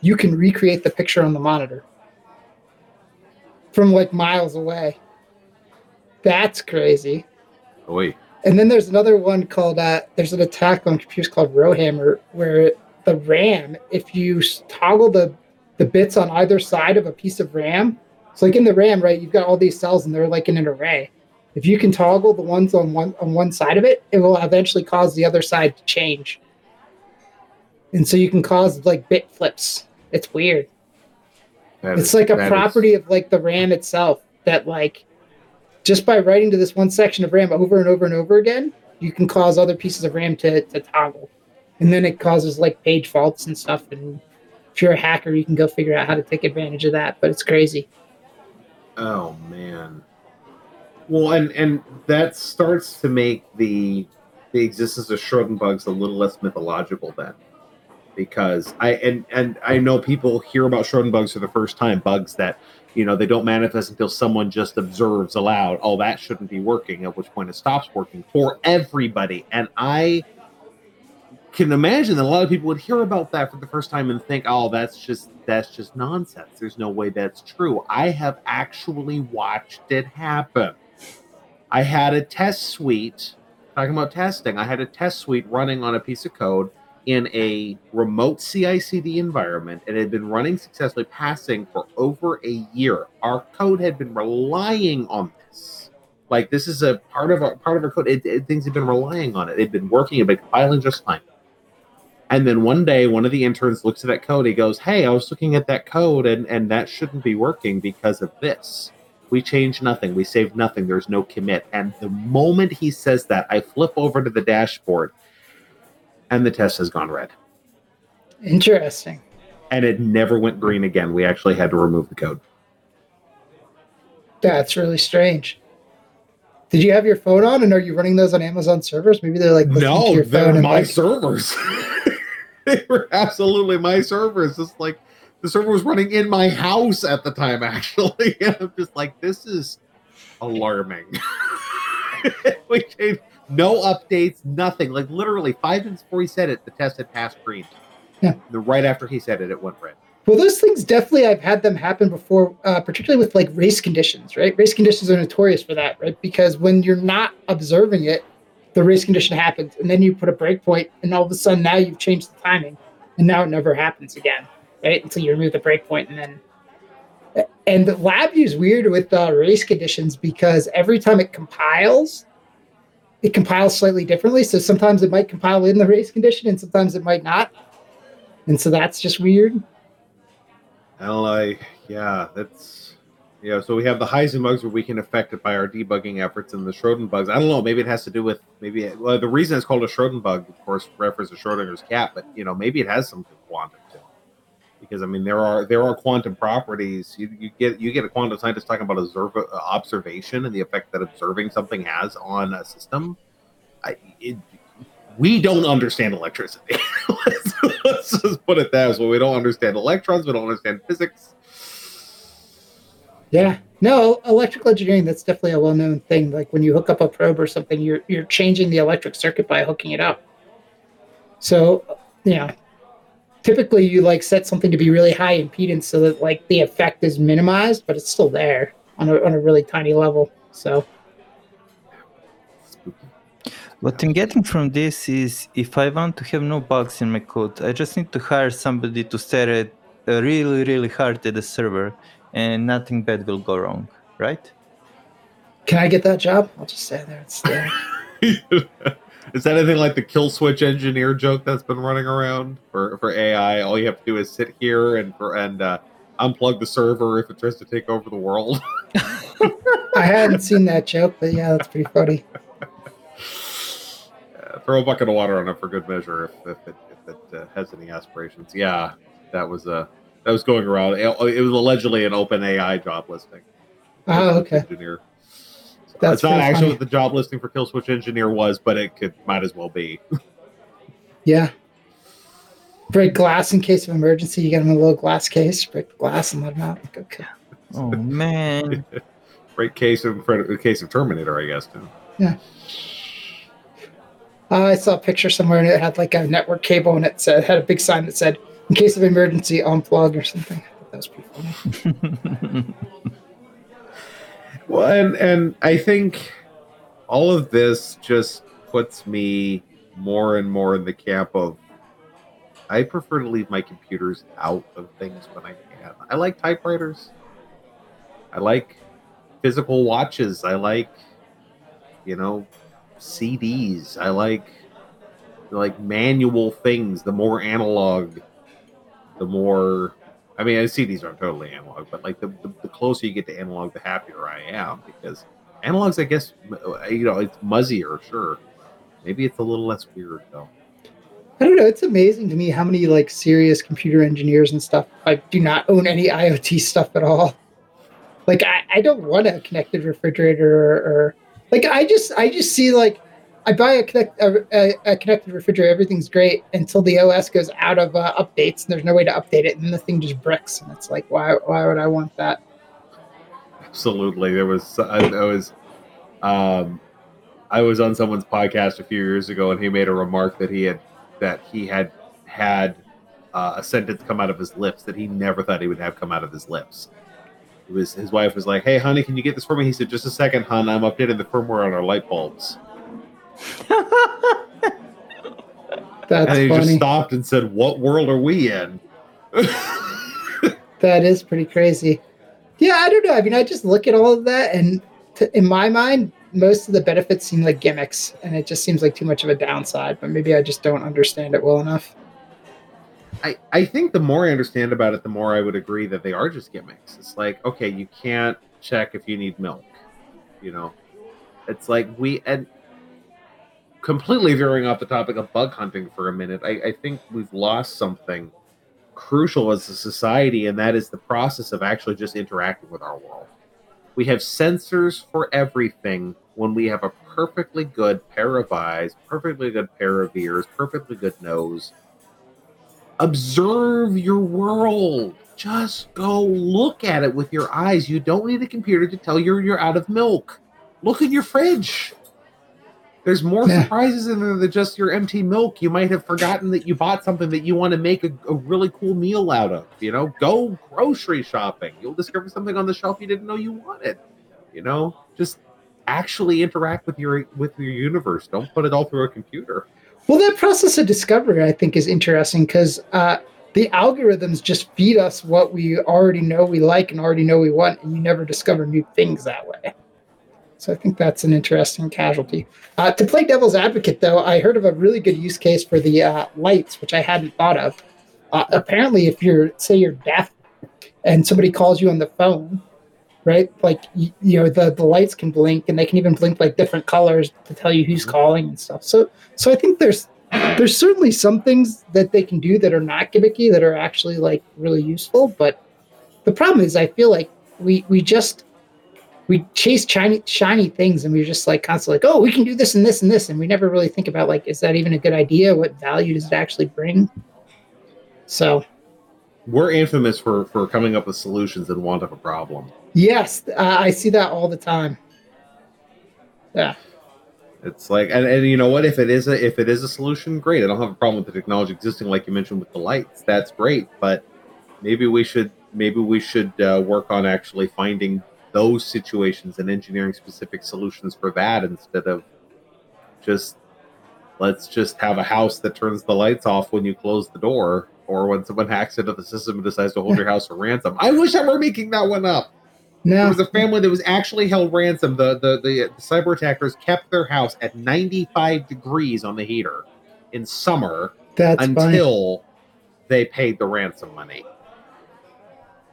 you can recreate the picture on the monitor. From like miles away. That's crazy. Wait. And then there's another one called uh, there's an attack on computers called Rowhammer where the RAM, if you toggle the the bits on either side of a piece of RAM, so like in the RAM, right, you've got all these cells and they're like in an array. If you can toggle the ones on one on one side of it, it will eventually cause the other side to change. And so you can cause like bit flips. It's weird. That it's is- like a that is- property of like the RAM itself that like just by writing to this one section of RAM over and over and over again, you can cause other pieces of RAM to, to toggle. And then it causes like page faults and stuff. And if you're a hacker, you can go figure out how to take advantage of that. But it's crazy. Oh man. Well, and and that starts to make the the existence of Schrödinbugs a little less mythological then, because I and and I know people hear about Schrödinbugs for the first time, bugs that you know they don't manifest until someone just observes aloud. Oh, that shouldn't be working. At which point it stops working for everybody. And I can imagine that a lot of people would hear about that for the first time and think, "Oh, that's just that's just nonsense. There's no way that's true." I have actually watched it happen. I had a test suite talking about testing. I had a test suite running on a piece of code in a remote CI/CD environment. And it had been running successfully, passing for over a year. Our code had been relying on this. Like this is a part of our part of our code. It, it, things had been relying on it. It'd been working. It'd been compiling just fine. And then one day, one of the interns looks at that code. He goes, "Hey, I was looking at that code, and and that shouldn't be working because of this. We changed nothing. We saved nothing. There's no commit." And the moment he says that, I flip over to the dashboard, and the test has gone red. Interesting. and it never went green again. We actually had to remove the code. That's really strange. Did you have your phone on, and are you running those on Amazon servers? Maybe they're like listening to No, your they're phone my like, servers. <laughs> they were absolutely my servers. It's like the server was running in my house at the time, <laughs> actually. And I'm just like, this is alarming. <laughs> we changed no updates, nothing. Like literally five minutes before he said it, the test had passed green. Yeah. The right after he said it, it went red. Well, those things definitely I've had them happen before, uh, particularly with like race conditions, right? Race conditions are notorious for that, right? Because when you're not observing it, the race condition happens, and then you put a breakpoint, and all of a sudden now you've changed the timing, and now it never happens again, right? Until you remove the breakpoint, and then. And the LabVIEW is weird with uh, race conditions because every time it compiles, it compiles slightly differently. So sometimes it might compile in the race condition, and sometimes it might not. And so that's just weird. And like, yeah, that's yeah. So we have the Heisenbugs where we can affect it by our debugging efforts, and the Schrödinbugs. I don't know. Maybe it has to do with maybe well, the reason it's called a Schrödinbug, of course, refers to Schrodinger's cat, but you know maybe it has some quantum. Because I mean, there are there are quantum properties. You, you get you get a quantum scientist talking about observe, uh, observation and the effect that observing something has on a system. I, it, we don't understand electricity. <laughs> let's, let's just put it that way. We don't understand electrons. We don't understand physics. Yeah. No, electrical engineering, that's definitely a well known thing. Like when you hook up a probe or something, you're you're changing the electric circuit by hooking it up. So, know, typically you like set something to be really high impedance so that like the effect is minimized, but it's still there on a on a really tiny level. So What I'm getting from this is if I want to have no bugs in my code, I just need to hire somebody to stare at uh, really, really hard at the server and nothing bad will go wrong, right? can I get that job? I'll just stay there and <laughs> stare. Is that anything like the kill switch engineer joke that's been running around for, for AI? All you have to do is sit here and for and uh, unplug the server if it tries to take over the world. <laughs> I hadn't seen that joke, but yeah, that's pretty funny. Uh, throw a bucket of water on it for good measure if, if it, if it uh, has any aspirations. Yeah, that was uh, that was going around. It, it was allegedly an OpenAI job listing. Oh, okay. Engineer. So That's it's not pretty actually funny. what the job listing for Kill Switch Engineer was, but it could might as well be. Yeah. Break glass in case of emergency. You get them in a little glass case, break the glass and let them out. Okay. Oh man. <laughs> Break case of case of Terminator, I guess. Too. Uh, I saw a picture somewhere and it had like a network cable and it said had a big sign that said "In case of emergency, unplug" or something. I thought that was pretty funny. <laughs> Well, and and I think all of this just puts me more and more in the camp of I prefer to leave my computers out of things when I can. I like typewriters. I like physical watches. I like you know CDs. I like like manual things. The more analog, the more I mean, CDs aren't totally analog, but like the, the, the closer you get to analog, the happier I am because analogs, I guess, uh, you know, it's muzzier, sure. Maybe it's a little less weird though. I don't know. It's amazing to me how many like serious computer engineers and stuff I do not own any IoT stuff at all. Like I, I don't want a connected refrigerator or, or like I just I just see like I buy a, connect, a, a, a connected refrigerator, everything's great until the OS goes out of uh, updates and there's no way to update it, and then the thing just bricks, and it's like why why would I want that? Absolutely, there was I, I was, um, I was on someone's podcast a few years ago, and he made a remark that he had that he had had uh, a sentence come out of his lips that he never thought he would have come out of his lips. It was his wife was like, "Hey, honey, can you get this for me?" He said, "Just a second, hon. I'm updating the firmware on our light bulbs." <laughs> That's and he just stopped and said, "What world are we in?" <laughs> That is pretty crazy. Yeah, I don't know. I mean, I just look at all of that, and t- in my mind, most of the benefits seem like gimmicks, and it just seems like too much of a downside. But maybe I just don't understand it well enough. I, I think the more I understand about it, the more I would agree that they are just gimmicks. It's like, okay, you can't check if you need milk. You know, it's like we and completely veering off the topic of bug hunting for a minute, I, I think we've lost something crucial as a society, and that is the process of actually just interacting with our world. We have sensors for everything when we have a perfectly good pair of eyes, perfectly good pair of ears, perfectly good nose. Observe your world. Just go look at it with your eyes. You don't need a computer to tell you you're out of milk. Look in your fridge. There's more Yeah. surprises in there than just your empty milk. You might have forgotten that you bought something that you want to make a, a really cool meal out of. You know, go grocery shopping. You'll discover something on the shelf you didn't know you wanted. You know, just actually interact with your with your universe. Don't put it all through a computer. Well, that process of discovery, I think, is interesting because uh, the algorithms just feed us what we already know we like and already know we want, and you never discover new things that way. So I think that's an interesting casualty. Uh, to play devil's advocate, though, I heard of a really good use case for the uh, lights, which I hadn't thought of. Uh, apparently, if you're, say, you're deaf and somebody calls you on the phone, right? Like, you, you know, the, the lights can blink and they can even blink like different colors to tell you who's calling and stuff. So, so I think there's there's certainly some things that they can do that are not gimmicky that are actually like really useful. But the problem is, I feel like we we just we chase shiny shiny things and we're just like constantly like, oh, we can do this and this and this, and we never really think about like, is that even a good idea? What value does it actually bring? So We're infamous for for coming up with solutions in want of a problem. yes, uh, I see that all the time. Yeah. It's like, and, and you know what? If it is a if it is a solution, great. I don't have a problem with the technology existing, like you mentioned with the lights. That's great. But maybe we should maybe we should uh, work on actually finding those situations and engineering specific solutions for that instead of just let's just have a house that turns the lights off when you close the door or when someone hacks into the system and decides to hold your house for ransom. I wish I were making that one up. There was a family that was actually held ransom. The, the the the cyber attackers kept their house at 95 degrees on the heater in summer That's funny. until they paid the ransom money.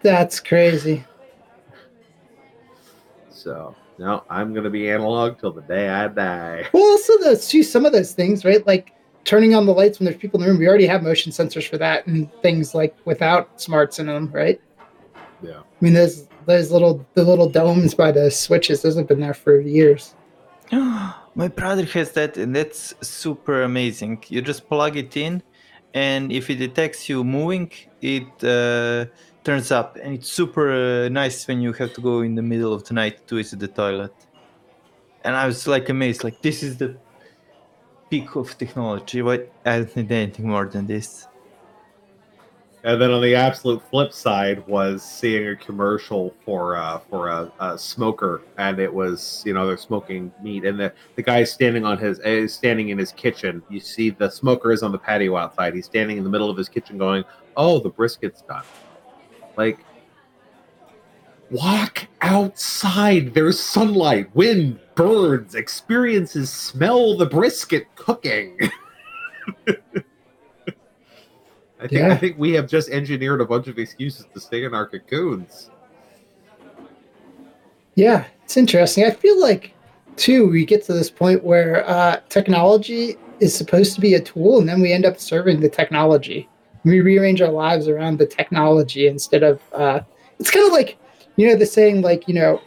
That's crazy. So no, I'm gonna be analog till the day I die. Well, also those too, some of those things, right? Like turning on the lights when there's people in the room. We already have motion sensors for that, and things like without smarts in them, right? Yeah. I mean, those those little the little domes by the switches. Those have been there for years. <gasps> My brother has that, and that's super amazing. You just plug it in, and if it detects you moving, it uh, turns up, and it's super uh, nice when you have to go in the middle of the night to visit the toilet. And I was like amazed, like this is the peak of technology. What I don't need anything more than this. And then on the absolute flip side was seeing a commercial for uh, for a, a smoker, and it was you know they're smoking meat, and the the guy is standing on his is standing in his kitchen. You see the smoker is on the patio outside. He's standing in the middle of his kitchen, going, "Oh, the brisket's done." Like, walk outside. There's sunlight, wind, birds, experiences. Smell the brisket cooking. <laughs> I think I think we have just engineered a bunch of excuses to stay in our cocoons. Yeah, it's interesting. I feel like too we get to this point where uh, technology is supposed to be a tool, and then we end up serving the technology. We rearrange our lives around the technology instead of. Uh, it's kind of like you know the saying like you know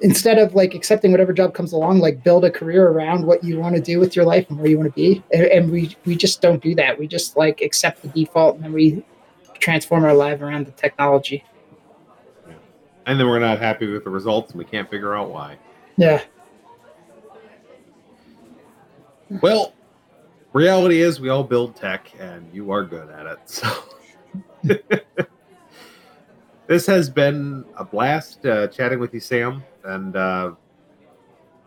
instead of like accepting whatever job comes along like build a career around what you want to do with your life and where you want to be and, and we we just don't do that we just like accept the default and then we transform our life around the technology And then we're not happy with the results and we can't figure out why. yeah Well, reality is we all build tech and you are good at it. So <laughs> this has been a blast uh, chatting with you, Sam. And uh,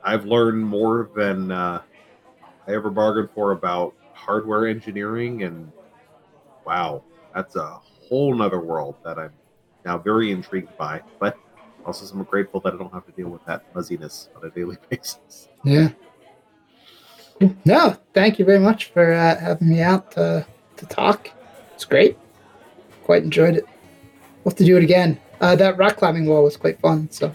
I've learned more than uh, I ever bargained for about hardware engineering. And wow, that's a whole nother world that I'm now very intrigued by. But also, I'm grateful that I don't have to deal with that fuzziness on a daily <laughs> basis. Yeah. No, thank you very much for uh, having me out to, to talk. It's great. Quite enjoyed it. We'll have to do it again. Uh, that rock climbing wall was quite fun, so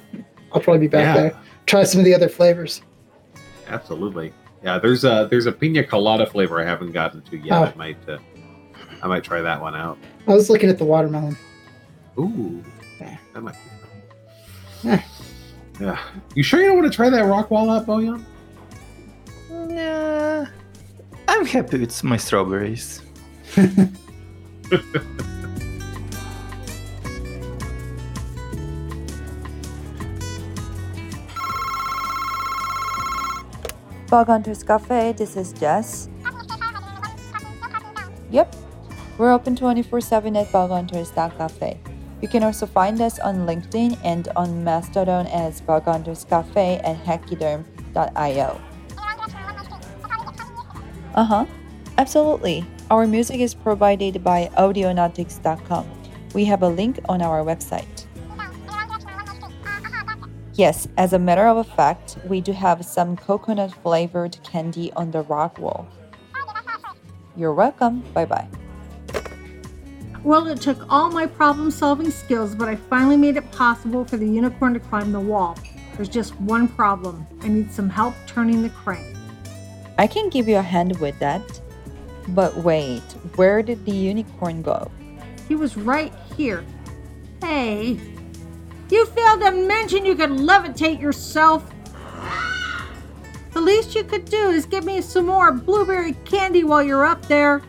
I'll probably be back Yeah. there. Try some of the other flavors. Absolutely. Yeah, there's a there's a pina colada flavor I haven't gotten to yet. Oh. I might uh, I might try that one out. I was looking at the watermelon. Ooh, Yeah. that might be fun. Yeah. You sure you don't want to try that rock wall out, Bojan? Nah, I'm happy with my strawberries. <laughs> Bug Hunters Cafe, this is Jess. Yep, we're open 24 7 at bughunters.cafe. You can also find us on LinkedIn and on Mastodon as Bug Hunters Cafe and Hachyderm.io. Uh huh, absolutely. Our music is provided by audionautix.com. We have a link on our website. Yes, as a matter of fact, we do have some coconut flavored candy on the rock wall. You're welcome. Bye bye. Well, it took all my problem solving skills, but I finally made it possible for the unicorn to climb the wall. There's just one problem I need some help turning the crank. I can give you a hand with that. But wait, where did the unicorn go? He was right here. Hey, you failed to mention you could levitate yourself. The least you could do is give me some more blueberry candy while you're up there.